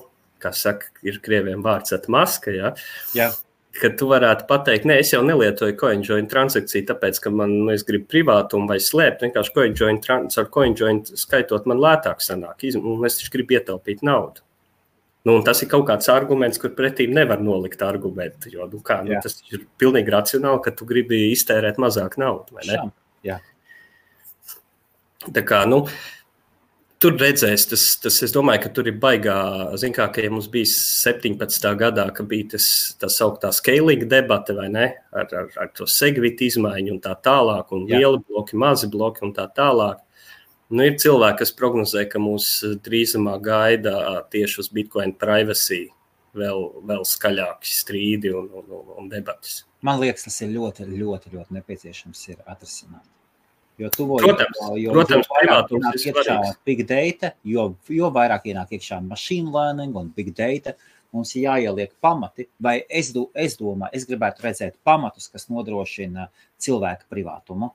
kā saka, ir krieviem vārds atmaska, ja? Jā. Kad tu varētu pateikt, nē, es jau nelietoju CoinJoin transakciju, tāpēc, ka man, nu, es gribu privātumu vai slēpt, vienkārši CoinJoin, ar CoinJoin skaitot man lētāk sanāk, un es taču gribu ietaupīt naudu. Nu, tas ir kaut kāds arguments, kur pretī nevar nolikt argumentu. Jo nu, kā, nu, tas ir pilnīgi racionāli, ka tu gribi iztērēt mazāk naudas. Jā. Tā kā, nu, tur redzēs, tas, tas, es domāju, ka tur ir baigā, zin kā, ka ja mums bija 17. gadā, ka bija tas tā sauktā scaling debate, vai ne, ar, ar, ar to segvitu izmaiņu un tā tālāk, un Jā. lieli bloki, mazi bloki un tā tālāk. Nu, ir cilvēki, kas prognozē, ka mūs drīzumā gaida tieši uz Bitcoin privacy vēl, vēl skaļāki strīdi un, un, un debatas. Man liekas, tas ir ļoti, ļoti, ļoti nepieciešams ir atrisināt. Jo protams, jo, protams, vairāk ienāk iekšā big data, jo, jo vairāk ienāk iekšā machine learning un big data, mums ir jāieliek pamati, vai es, do, es domāju, es gribētu redzēt pamatus, kas nodrošina cilvēka privātumu.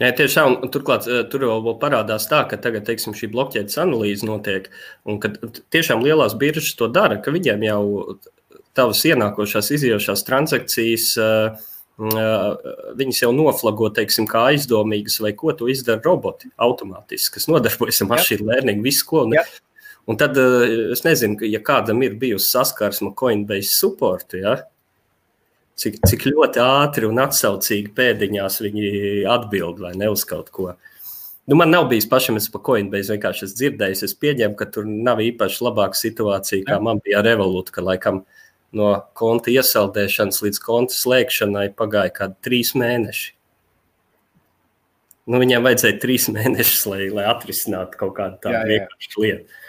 Jā, tiešām, turklāt eh, tur vēl parādās tā, ka tagad teiksim, šī blokķēdes analīze notiek, un ka tiešām lielās biržas to dara, ka viņiem jau tavas ienākošās, izjošās transakcijas uh, viņas jau noflago, teiksim, kā aizdomīgas, vai ko to izdara roboti automātiski, kas nodarbojas ar mašīnu learning, visu ko. Un, un tad es nezinu, ja kādam ir bijusi saskarsme Coinbase supportu, ja, cik, cik ļoti ātri un atsaucīgi pēdiņās viņi atbild vai ne uz kaut ko. Nu, man nav bijis pašam, es pa Coinbase vienkārši esmu dzirdējis. Es pieņemu, ka tur nav īpaši labāka situācija, kā man bija ar Revolut, ka laikam no konta iesaldēšanas līdz konta slēgšanai pagāja kādi trīs mēneši. Nu, viņiem vajadzēja trīs mēnešus, lai, lai atrisinātu kaut kādu tādu vienkāršu lietu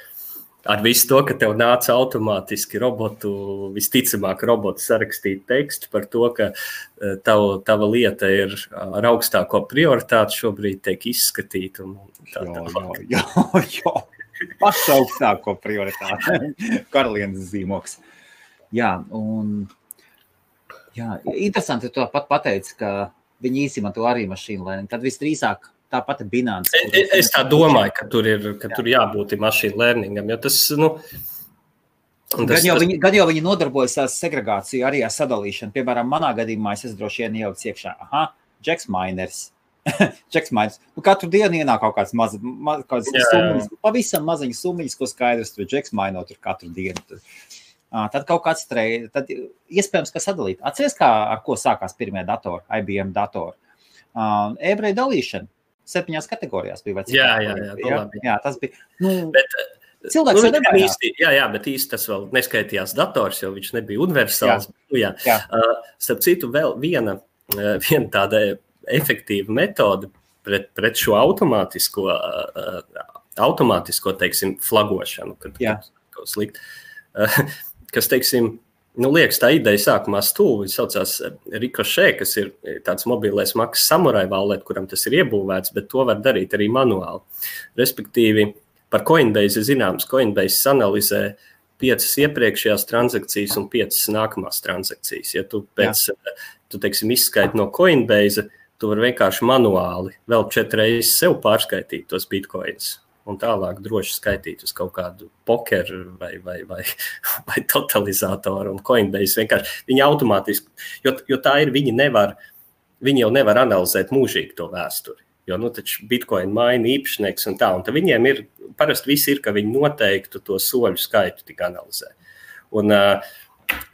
ar visu to, ka tev nāca automātiski robotu, visticamāk, robots sarakstīt tekstu par to, ka eh, tava, tava lieta ir ar augstāko prioritāti šobrīd tiek izskatīta. Tā, tā, jā, jā, jā. Pašu augstāko prioritāti. Karalienes zīmoks. Jā, un jā, interesanti, ka tu pat pateici, ka viņi īstenībā to arī mašīnu lēni. Tad visdrīzāk tā pati Binance. Es, es tā domāju, ka tur ir ka jā. tur jābūt mašīnu lerningam, jo tas, nu, Tas, gan, jau viņi, gan jau viņi nodarbojas ar segregāciju, arī ar sadalīšanu. Piemēram, manā gadījumā es droši vien ieliktu iekšā, ah, Džeks Miners. Džeks Miners. Nu, katru dienu ienāk kaut kāds mazs, maz, pavisam maziņas summas, ko skaidrs, tur Džeks Minot tur katru dienu. Tur. Tad kaut kāds trījums, tad iespējams, ka sadalīt. Atceries, kā ar ko sākās pirmie datori, IBM datori. Uh, ebreju dalīšana septiņās kategorijās bija vecāks. Jā, jā, jā, jā, jā, tas bija. Nu, bet, Cilvēks nu, jau īsti, jā, jā, bet īsti tas vēl neskaitījās dators, jo viņš nebija universāls. Jā. Nu, jā. Jā. Uh, starp citu, vēl viena, uh, viena tāda efektīva metode pret, pret šo automātisko, uh, automātisko teiksim, flagošanu, kad kaut kas slikt, uh, kas, teiksim, Nu, liekas, tā ideja sākumā. Viņa saucās eh, Rikošē, kas ir eh, tāds mobilais maksas samurai valēt, kuram tas ir iebūvēts, bet to var darīt arī manuāli. Respektīvi, par Coinbase zināms, Coinbase analizē piecas iepriekšējās transakcijas un piecas nākamās transakcijas. Ja tu pēc, Jā. Eh, tu, teiksim, izskaiti no Coinbase, tu vari vienkārši manuāli vēl četras reizes sev pārskaitīt tos bitkoinus un tālāk droši skaitīt uz kaut kādu pokeru vai, vai, vai, vai totalizatoru un Coinbase. Vienkārši viņi automātiski, jo, jo tā ir, viņi nevar, viņi jau nevar analizēt mūžīgi to vēsturi. Jo, nu, taču Bitcoin maina īpašnieks un tā, un viņiem ir, parasti viss ir, ka viņi noteiktu to soļu skaitu tik analizē. Un, uh,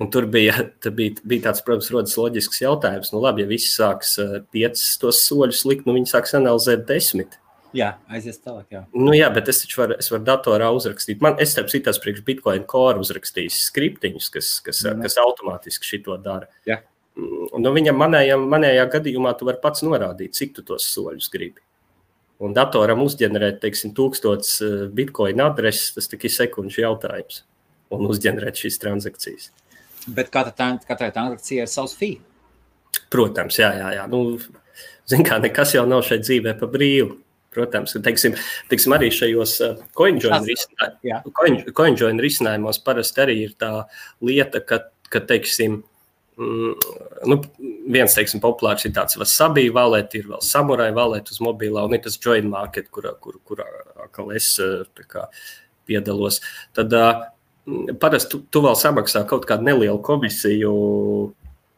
Un tur bija, bija, bija tāds, protams, rodas loģisks jautājums. Nu, labi, ja visi sāks piecus tos soļus likt, nu viņi sāks analizēt desmit. Jā, aizies tālāk. Jā, nu, jā bet es taču varu, es varu datorā uzrakstīt. Man, es starp citu, priekš Bitcoin core uzrakstījis skriptiņus, kas, kas, mm. kas automātiski šito dara. Jā. Mm, nu, viņam manējā, manējā gadījumā tu vari pats norādīt, cik tu tos soļus gribi. Un datoram uzģenerēt, teiksim, tūkstots eh, bitkoina adreses, tas tikai sekundžu jautājums. Un uzģenerēt šīs transakcijas. Bet katra, katrai transakcijai ir savs fee. Protams, jā, jā. jā. Nu, Ziniet, kā nekas jau nav šeit dzīvē pa brīvu. Protams, teiksim, teiksim, arī šajos coinjoin risinājumos, risinājumos parasti arī ir tā lieta, ka, ka teiksim, mm, nu, viens teiksim, populārs ir tāds Vasabi valēti, ir vēl Samurai valēti uz mobilā, un ir tas joint market, kurā kur, kur, kur es kā, piedalos. Tad parasti tu, tu vēl samaksā kaut kādu nelielu komisiju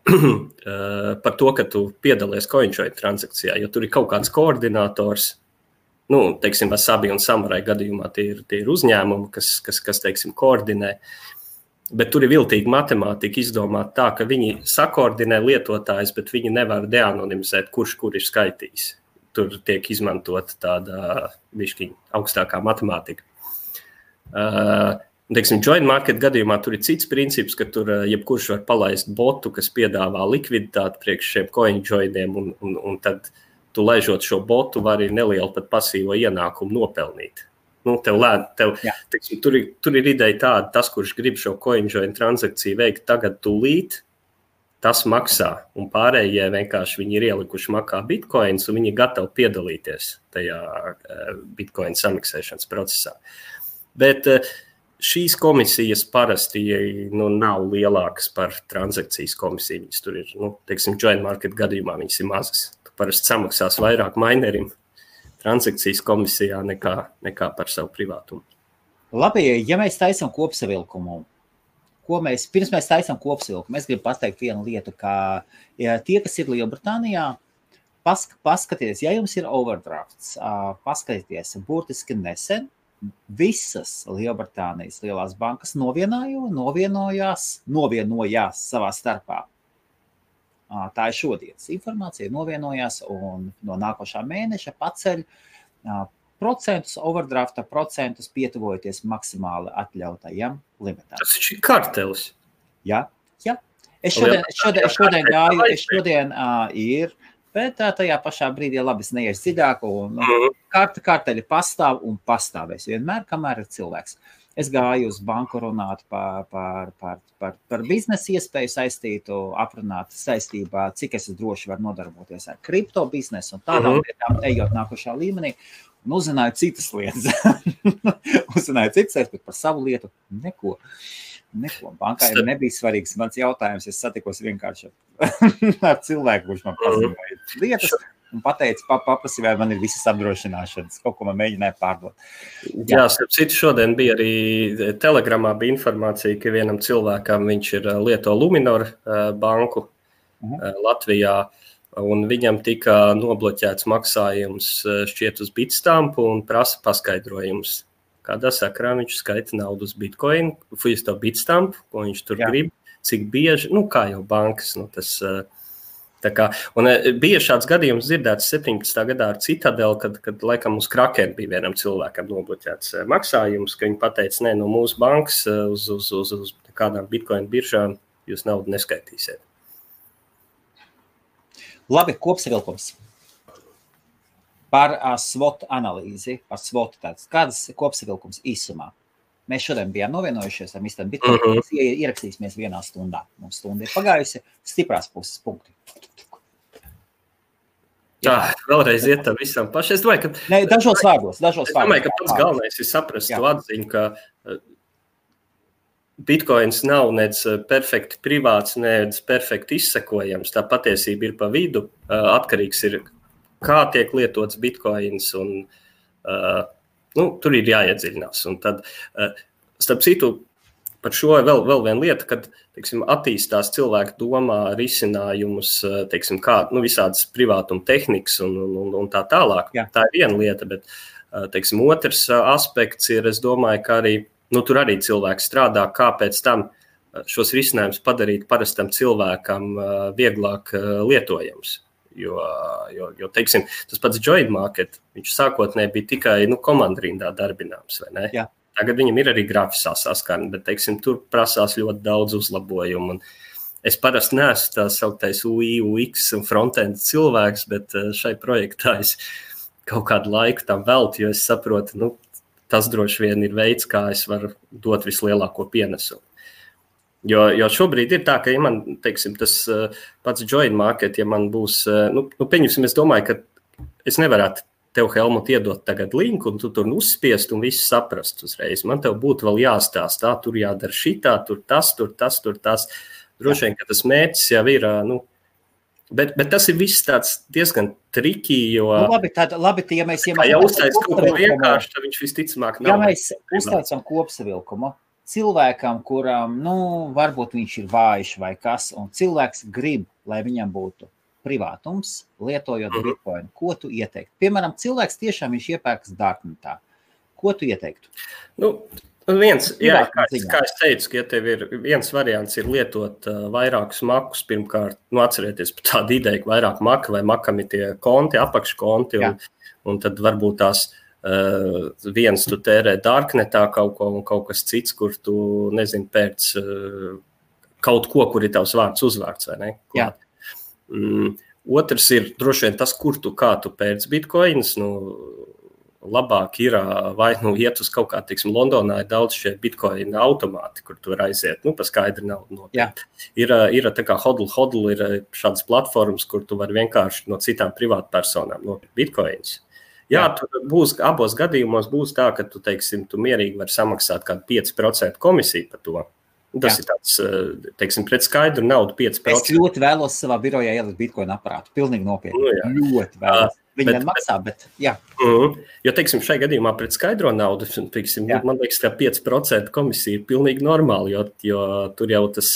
par to, ka tu piedalies coinjoin transakcijā, jo tur ir kaut kāds koordinators nu, teiksim, Vasabi un Samurai gadījumā tie ir, tie ir uzņēmumi, kas, kas, kas teiksim, koordinē. Bet tur ir viltīga matemātika izdomāta tā, ka viņi sakoordinē lietotājus, bet viņi nevar deanonimizēt, kurš kur ir skaitījis. Tur tiek izmantota tāda višķiņa augstākā matemātika. Uh, Teiksim, joint market gadījumā tur ir cits princips, ka tur uh, jebkurš var palaist botu, kas piedāvā likviditāti priekš šiem coin jointiem, un, un, un tad uh, tu laižot šo botu, vari nelielu pat pasīvo ienākumu nopelnīt. Nu, tev lēn, tev, teiksim, tur, ir, tur ir ideja tāda, tas, kurš grib šo coinjoin transakciju veikt tagad, tūlīt, tas maksā. Un pārējie vienkārši viņi ir ielikuši makā bitkoins, un viņi ir gatavi piedalīties tajā uh, bitkoina samaksēšanas procesā. Bet uh, šīs komisijas parasti nu, nav lielākas par transakcijas komisiju. Viņas tur ir, nu, teiksim, joint market gadījumā viņas ir mazas parasti samaksās vairāk minerim transakcijas komisijā nekā, nekā par savu privātumu. Labi, ja mēs taisām kopsavilkumu, ko mēs pirms mēs taisām kopsavilkumu, es gribu pateikt vienu lietu, ka ja tie, kas ir Lielbritānijā, pask paskatieties, ja jums ir overdrafts, paskatieties, burtiski nesen visas Lielbritānijas lielās bankas novienojās, novienojās, novienojās savā starpā tā ir šodienas informācija, novienojās un no nākošā mēneša paceļ procentus, overdrafta procentus, pietuvojoties maksimāli atļautajam limitam. Tas ir kartelis. Jā, jā. Es šodien, šodien, šodien gāju, es šodien uh, ir, bet uh, tajā pašā brīdī labi, es neiešu dziļāk, un uh, karta, karteļi pastāv un pastāvēs vienmēr, kamēr ir cilvēks. Es gāju uz banku runāt par, par, par, par, par biznesa iespēju saistītu, aprunāt saistībā, cik es droši varu nodarboties ar kripto biznesu un tādām uh -huh. lietām, ejot nākošā līmenī un uzzināju citas lietas. uzzināju citas lietas, bet par savu lietu neko. Neko. Bankai Starp... nebija svarīgs mans jautājums. Es satikos vienkārši ar cilvēku, kurš man paziņoja lietas. Un pateica, pa, paprasīja, vai man ir visas apdrošināšanas, kaut ko man mēģināja pārdot. Jā, starp citu, šodien bija arī telegramā bija informācija, ka vienam cilvēkam viņš ir lieto Luminor banku uh mhm. -huh. Latvijā. Uh, un viņam tika nobloķēts maksājums šķiet uz bitstampu un prasa paskaidrojumus. Kādā sakrā viņš skaita naudu uz bitkoinu, uz to bitstampu, ko viņš tur Jā. grib, cik bieži, nu, kā jau bankas. Nu, tas, eh, kā, un eh, bija šāds gadījums dzirdēts 17. gadā ar Citadeli, kad, kad laikam uz Krakena bija vienam cilvēkam nobloķēts maksājums, ka viņi pateica, nē, no mūsu bankas uz, uz, uz, uz kādām bitkoinu biržām jūs naudu neskaitīsiet. Labi, kopsavilkums. Par uh, SWOT analīzi, par SWOT tāds. Kādas kopsavilkums īsumā? Mēs šodien bijām novienojušies ar Mr. Bitcoin. Uh -huh. Ierakstīsimies vienā stundā. Mums stunda ir pagājusi. Stiprās puses punkti. Tā, vēlreiz iet tam visam pašam. Es domāju, ka. Ne, dažos vārdos, dažos es domāju, vārdos. ka pats galvenais ir saprast to atziņu, ka Bitcoins nav nec eh, perfekti privāts, nec perfekti izsekojams. Tā patiesība ir pa vidu. Eh, atkarīgs ir, kā tiek lietots bitkoins, un uh, nu, tur ir jāiedziļinās. Un tad, uh, starp citu, par šo vēl, vēl viena lieta, kad teiksim, attīstās cilvēku domā risinājumus, teiksim, kā nu, visādas privātuma tehnikas un, un, un tā tālāk. Jā. Tā ir viena lieta, bet teiksim, otrs aspekts ir, es domāju, ka arī nu, tur arī cilvēks strādā, kā pēc tam šos risinājumus padarīt parastam cilvēkam vieglāk lietojams. Jo, jo, jo teiksim, tas pats Joint Market, viņš sākotnēji bija tikai nu, komandrindā darbināms. Tagad viņam ir arī grafiskā saskarne, bet teiksim, tur prasās ļoti daudz uzlabojumu. Es parasti neesmu tā sauktais UI, UX un frontend cilvēks, bet šai projektā es kaut kādu laiku tam veltu, jo es saprotu, nu, tas droši vien ir veids, kā es varu dot vislielāko pienesumu. Jo, jo šobrīd ir tā, ka, ja man teiksim, tas uh, pats joint market, ja man būs, uh, nu, nu pieņemsim, es domāju, ka es nevarētu tev, Helmut, iedot tagad linku, un tu tur uzspiest un viss saprast uzreiz. Man tev būtu vēl jāstāsta, tā, tur jādara šitā, tur tas, tur tas, tur tas. Droši vien, ka tas mērķis jau ir, nu, Bet, bet tas ir viss diezgan triki. Jo, nu, labi, tad, labi, ja mēs, ja mēs jau uztaisām kaut ko vienkārši, tad viņš visticamāk nav. Ja mēs uztaisām kopsavilkumu cilvēkam, kuram, nu, varbūt viņš ir vājš vai kas, un cilvēks grib, lai viņam būtu privātums, lietojot -hmm. bitkoinu, ko tu ieteiktu? Piemēram, cilvēks tiešām viņš iepērks dārknetā. Ko tu ieteiktu? Nu, viens, jā, kā, kā es teicu, ka ja tev ir viens variants, ir lietot uh, vairākus makus. Pirmkārt, nu, atcerieties par tādu ideju, ka vairāk maka vai makam ir tie konti, apakškonti, un, jā. un tad varbūt tās uh, viens tu tērē dārknetā kaut ko, un kaut kas cits, kur tu, nezini, pēc uh, kaut ko, kur ir tavs vārds uzvārds, vai ne? Klāt. Mm, otrs ir droši vien tas, kur tu kā tu pēc bitkoins, nu, labāk ir vai nu iet uz kaut kādu, teiksim, Londonā ir daudz šie bitkoina automāti, kur tu vari aiziet, nu, pa skaidru naudu nopirkt. Ir, ir tā kā hodl, hodl ir šādas platformas, kur tu vari vienkārši no citām privātpersonām nopirkt bitkoinus. Jā, Jā. tur būs abos gadījumos būs tā, ka tu, teiksim, tu mierīgi vari samaksāt kādu 5% komisiju par to. Tas Jā. ir tāds, teiksim, pret skaidru naudu 5%. Es ļoti vēlos savā birojā ielikt bitkoinu aparātu. Pilnīgi nopietni. Nu, jā. ļoti vēlos. Viņi bet, maksā, bet. Jā. Mm, jo, teiksim, šajā gadījumā pret skaidro naudu, teiksim, jā. man liekas, ka 5% komisija ir pilnīgi normāli, jo, jo tur jau tas,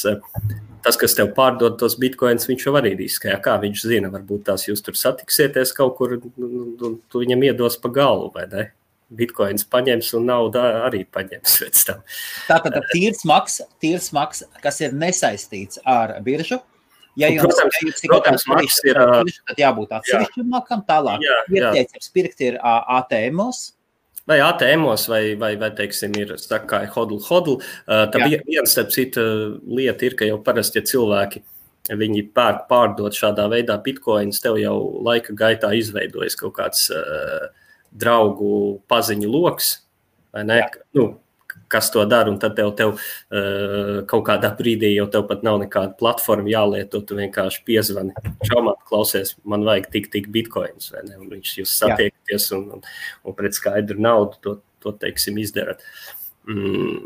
tas, kas tev pārdod tos bitkoinus, viņš jau arī riskē. Kā viņš zina, varbūt tās jūs tur satiksieties kaut kur, un tu viņam iedos pa galvu, vai ne? Bitcoins paņems un naudu arī paņems pēc tam. Tā tad tīrs maksa, tīrs maksa, kas ir nesaistīts ar biržu, Ja jums, protams, ja jums kāds maksas, ir, tad jābūt atsevišķam makam tālāk. Jā, jā. Ieteicams pirkt ir ATMos. Vai ATMos, vai, vai, vai teiksim, ir kā hodl, hodl. Tā viena starp citu lieta ir, ka jau parasti, ja cilvēki viņi pērk, pārdot šādā veidā bitkoinus, tev jau laika gaitā izveidojas kaut kāds uh, draugu paziņu lokus. Nu, kas to dara, tad tev, tev uh, kaut kādā brīdī jau tev pat nav nekāda platforma jālieto. Tu vienkārši piezvani, čaumāt, klausies, man vajag tik, tik? Un viņš jūs satiekties un, un, un pret skaidru naudu to, to teiksim, izdarat. Mm,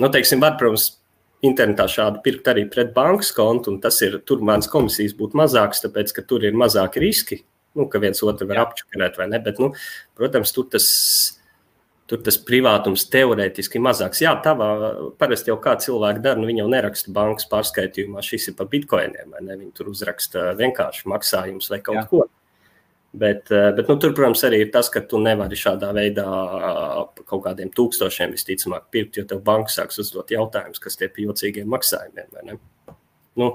nu, teiksim, var, protams, internetā šādi pirkt arī pret bankas kontu, un tas ir, tur mans komisijas būtu mazāks, tāpēc, ka tur ir mazāki riski, nu, ka viens otru var apčakarēt vai ne, bet, nu, protams, tur tas tur tas privātums teorētiski mazāks. Jā, tā parasti jau kā cilvēki dara, nu viņi jau neraksta bankas pārskaitījumā, šis ir par bitkoiniem, vai ne? Viņi tur uzraksta vienkārši maksājumus vai kaut Jā. ko. Bet, bet nu, tur, protams, arī ir tas, ka tu nevari šādā veidā kaut kādiem tūkstošiem visticamāk pirkt, jo tev banka sāks uzdot jautājumus, kas tie ir jocīgiem maksājumiem. Nu,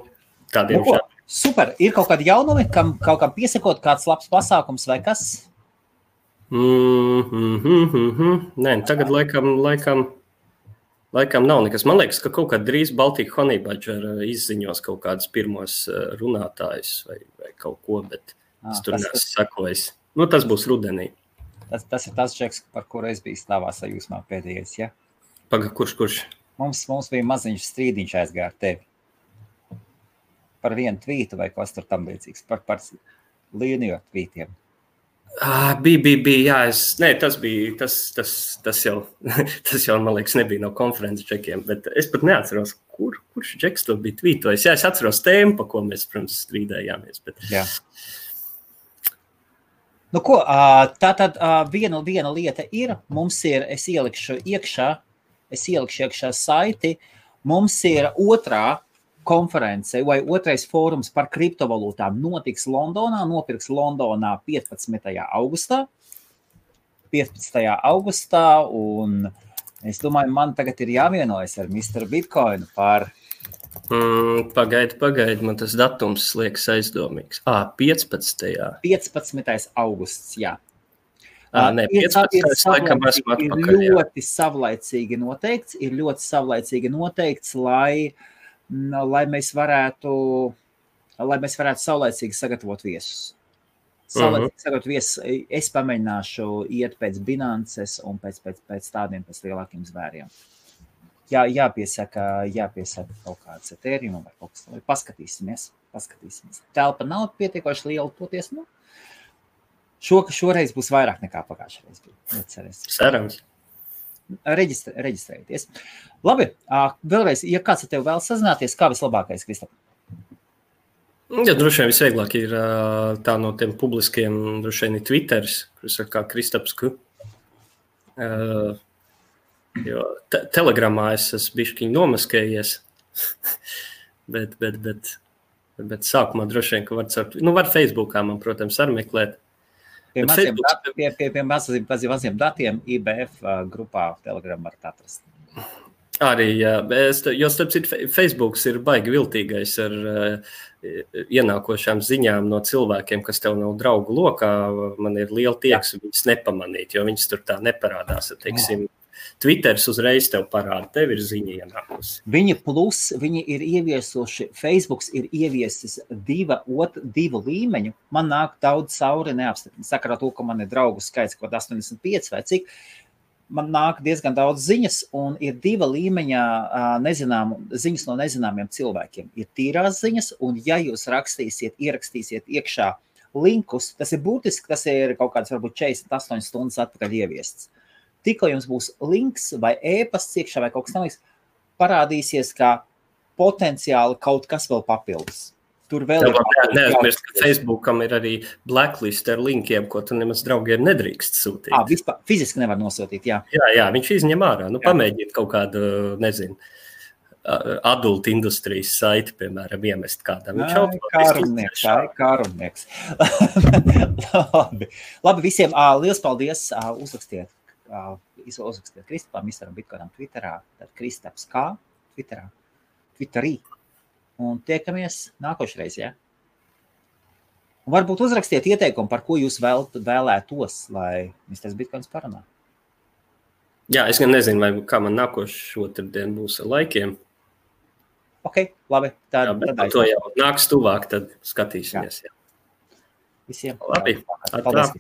tādiem nu, šādiem. Super. Ir kaut kādi jaunumi, kam kaut kam piesakot, kāds labs pasākums vai kas? Mm, mm, mm, mm. Nē, tagad laikam, laikam, laikam nav nekas. Man liekas, ka kaut kad drīz Baltijas Honeybadger izziņos kaut kādus pirmos eh, runātājus vai, vai kaut ko, bet ah, es tur neesmu sakojis. Nu, tas būs rudenī. Tas, tas ir tas džeks, par kuru es biju stāvā sajūsmā pēdējais, ja? Paga, kurš, kurš? Mums, mums bija maziņš strīdiņš aizgāja ar tevi. Par vienu tvītu vai kas tur tam līdzīgs. Par, par līniju tvītiem. Ah, bija, bija, bija, jā, es, nē, tas bija, tas, tas, tas, jau, tas jau, man liekas, nebija no konferences čekiem, bet es pat neatceros, kur, kurš čeks to bija tvītojis. Jā, es atceros tēmu, pa ko mēs, protams, strīdējāmies. Bet... Jā. Nu, ko, tā tad viena, viena lieta ir, mums ir, es ielikšu iekšā, es ielikšu iekšā saiti, mums ir otrā konference vai otrais fórums par kriptovalūtām notiks Londonā, nopirks Londonā 15. augustā. 15. augustā, un es domāju, man tagad ir jāvienojas ar Mr. Bitcoin par. Mm, pagaidi, pagaidi, man tas datums liekas aizdomīgs. Ah, 15. 15. augusts, jā. À, nē, 15. ir, laikam esmu atpakaļ. Ir ļoti jā. savlaicīgi noteikts, ir ļoti savlaicīgi noteikts, lai uh, lai mēs varētu, lai mēs varētu saulēcīgi sagatavot viesus. Saulēcīgi uh -huh. sagatavot viesus, es pamēģināšu iet pēc bilances un pēc, pēc, pēc tādiem pēc lielākiem zvēriem. Jā, jāpiesaka, jāpiesaka kaut kāds etērijums vai kaut kas tāds. Paskatīsimies, paskatīsimies. Telpa nav pietiekoši liela, toties, nu, šo, šoreiz būs vairāk nekā pagājušajā reizē. Cerams reģistrē, reģistrējieties. Labi, vēlreiz, ja kāds ar tevi vēl sazināties, kā vislabākais, Kristap? Ja, droši vien visvieglāk ir tā no tiem publiskiem, droši vien ir Twitter, kurš ir kā Kristaps. Uh, jo te telegramā es esmu bijis nomaskējies, bet, bet, bet, bet sākumā droši vien, ka var, nu, var Facebookā man, protams, arī meklēt. Pie maziem, dat, pie, pie, pie maziem, maziem datiem IBF grupā Telegram var atrast. Arī, jā, es, jo starp citu, Facebook ir baigi viltīgais ar uh, ienākošām ziņām no cilvēkiem, kas tev nav draugu lokā. Man ir liela tieksme viņus nepamanīt, jo viņas tur tā neparādās. Teiksim, Twitter uzreiz tev parāda, tev ir ziņa ienākusi. Viņi plus, viņi ir ieviesuši, Facebook ir ieviesis diva, ot, divu līmeņu. Man nāk daudz cauri neapstiprināt. Sakarā to, ka man ir draugu skaits kaut 85 vai cik. Man nāk diezgan daudz ziņas, un ir diva līmeņa nezinām, ziņas no nezināmiem cilvēkiem. Ir tīrās ziņas, un ja jūs rakstīsiet, ierakstīsiet iekšā linkus, tas ir būtiski, tas ir kaut kāds varbūt 48 stundas atpakaļ ieviests tikko jums būs links vai e-pasts iekšā vai kaut kas tamlīdzīgs, parādīsies, ka potenciāli kaut kas vēl papildus. Tur vēl ir. Neaizmirst, ka Facebookam ir arī blacklist ar linkiem, ko tu nemaz draugiem nedrīkst sūtīt. À, vispār, fiziski nevar nosūtīt, jā. Jā, jā viņš izņem ārā. Nu, pamēģiniet kaut kādu, nezinu, adultu industrijas saiti, piemēram, iemest kādam. Viņš jau tādā kā runieks. Labi. Labi, visiem liels paldies. Uzrakstiet uzrakstiet Kristupam, Mistaram Bitcoinam Twitterā, tad Kristaps kā Twitterā, Twitterī. un tiekamies nākošreiz. Ja? Un varbūt uzrakstiet ieteikumu, par ko jūs vēl, vēlētos, lai Mr. Bitcoins parunā. Jā, es gan nezinu, vai kā man nākošais otrdien būs ar laikiem. Ok, labi. Tā, jā, tad to jau nāks tuvāk, tad skatīsimies. Jā. Visiem labi. Paldies.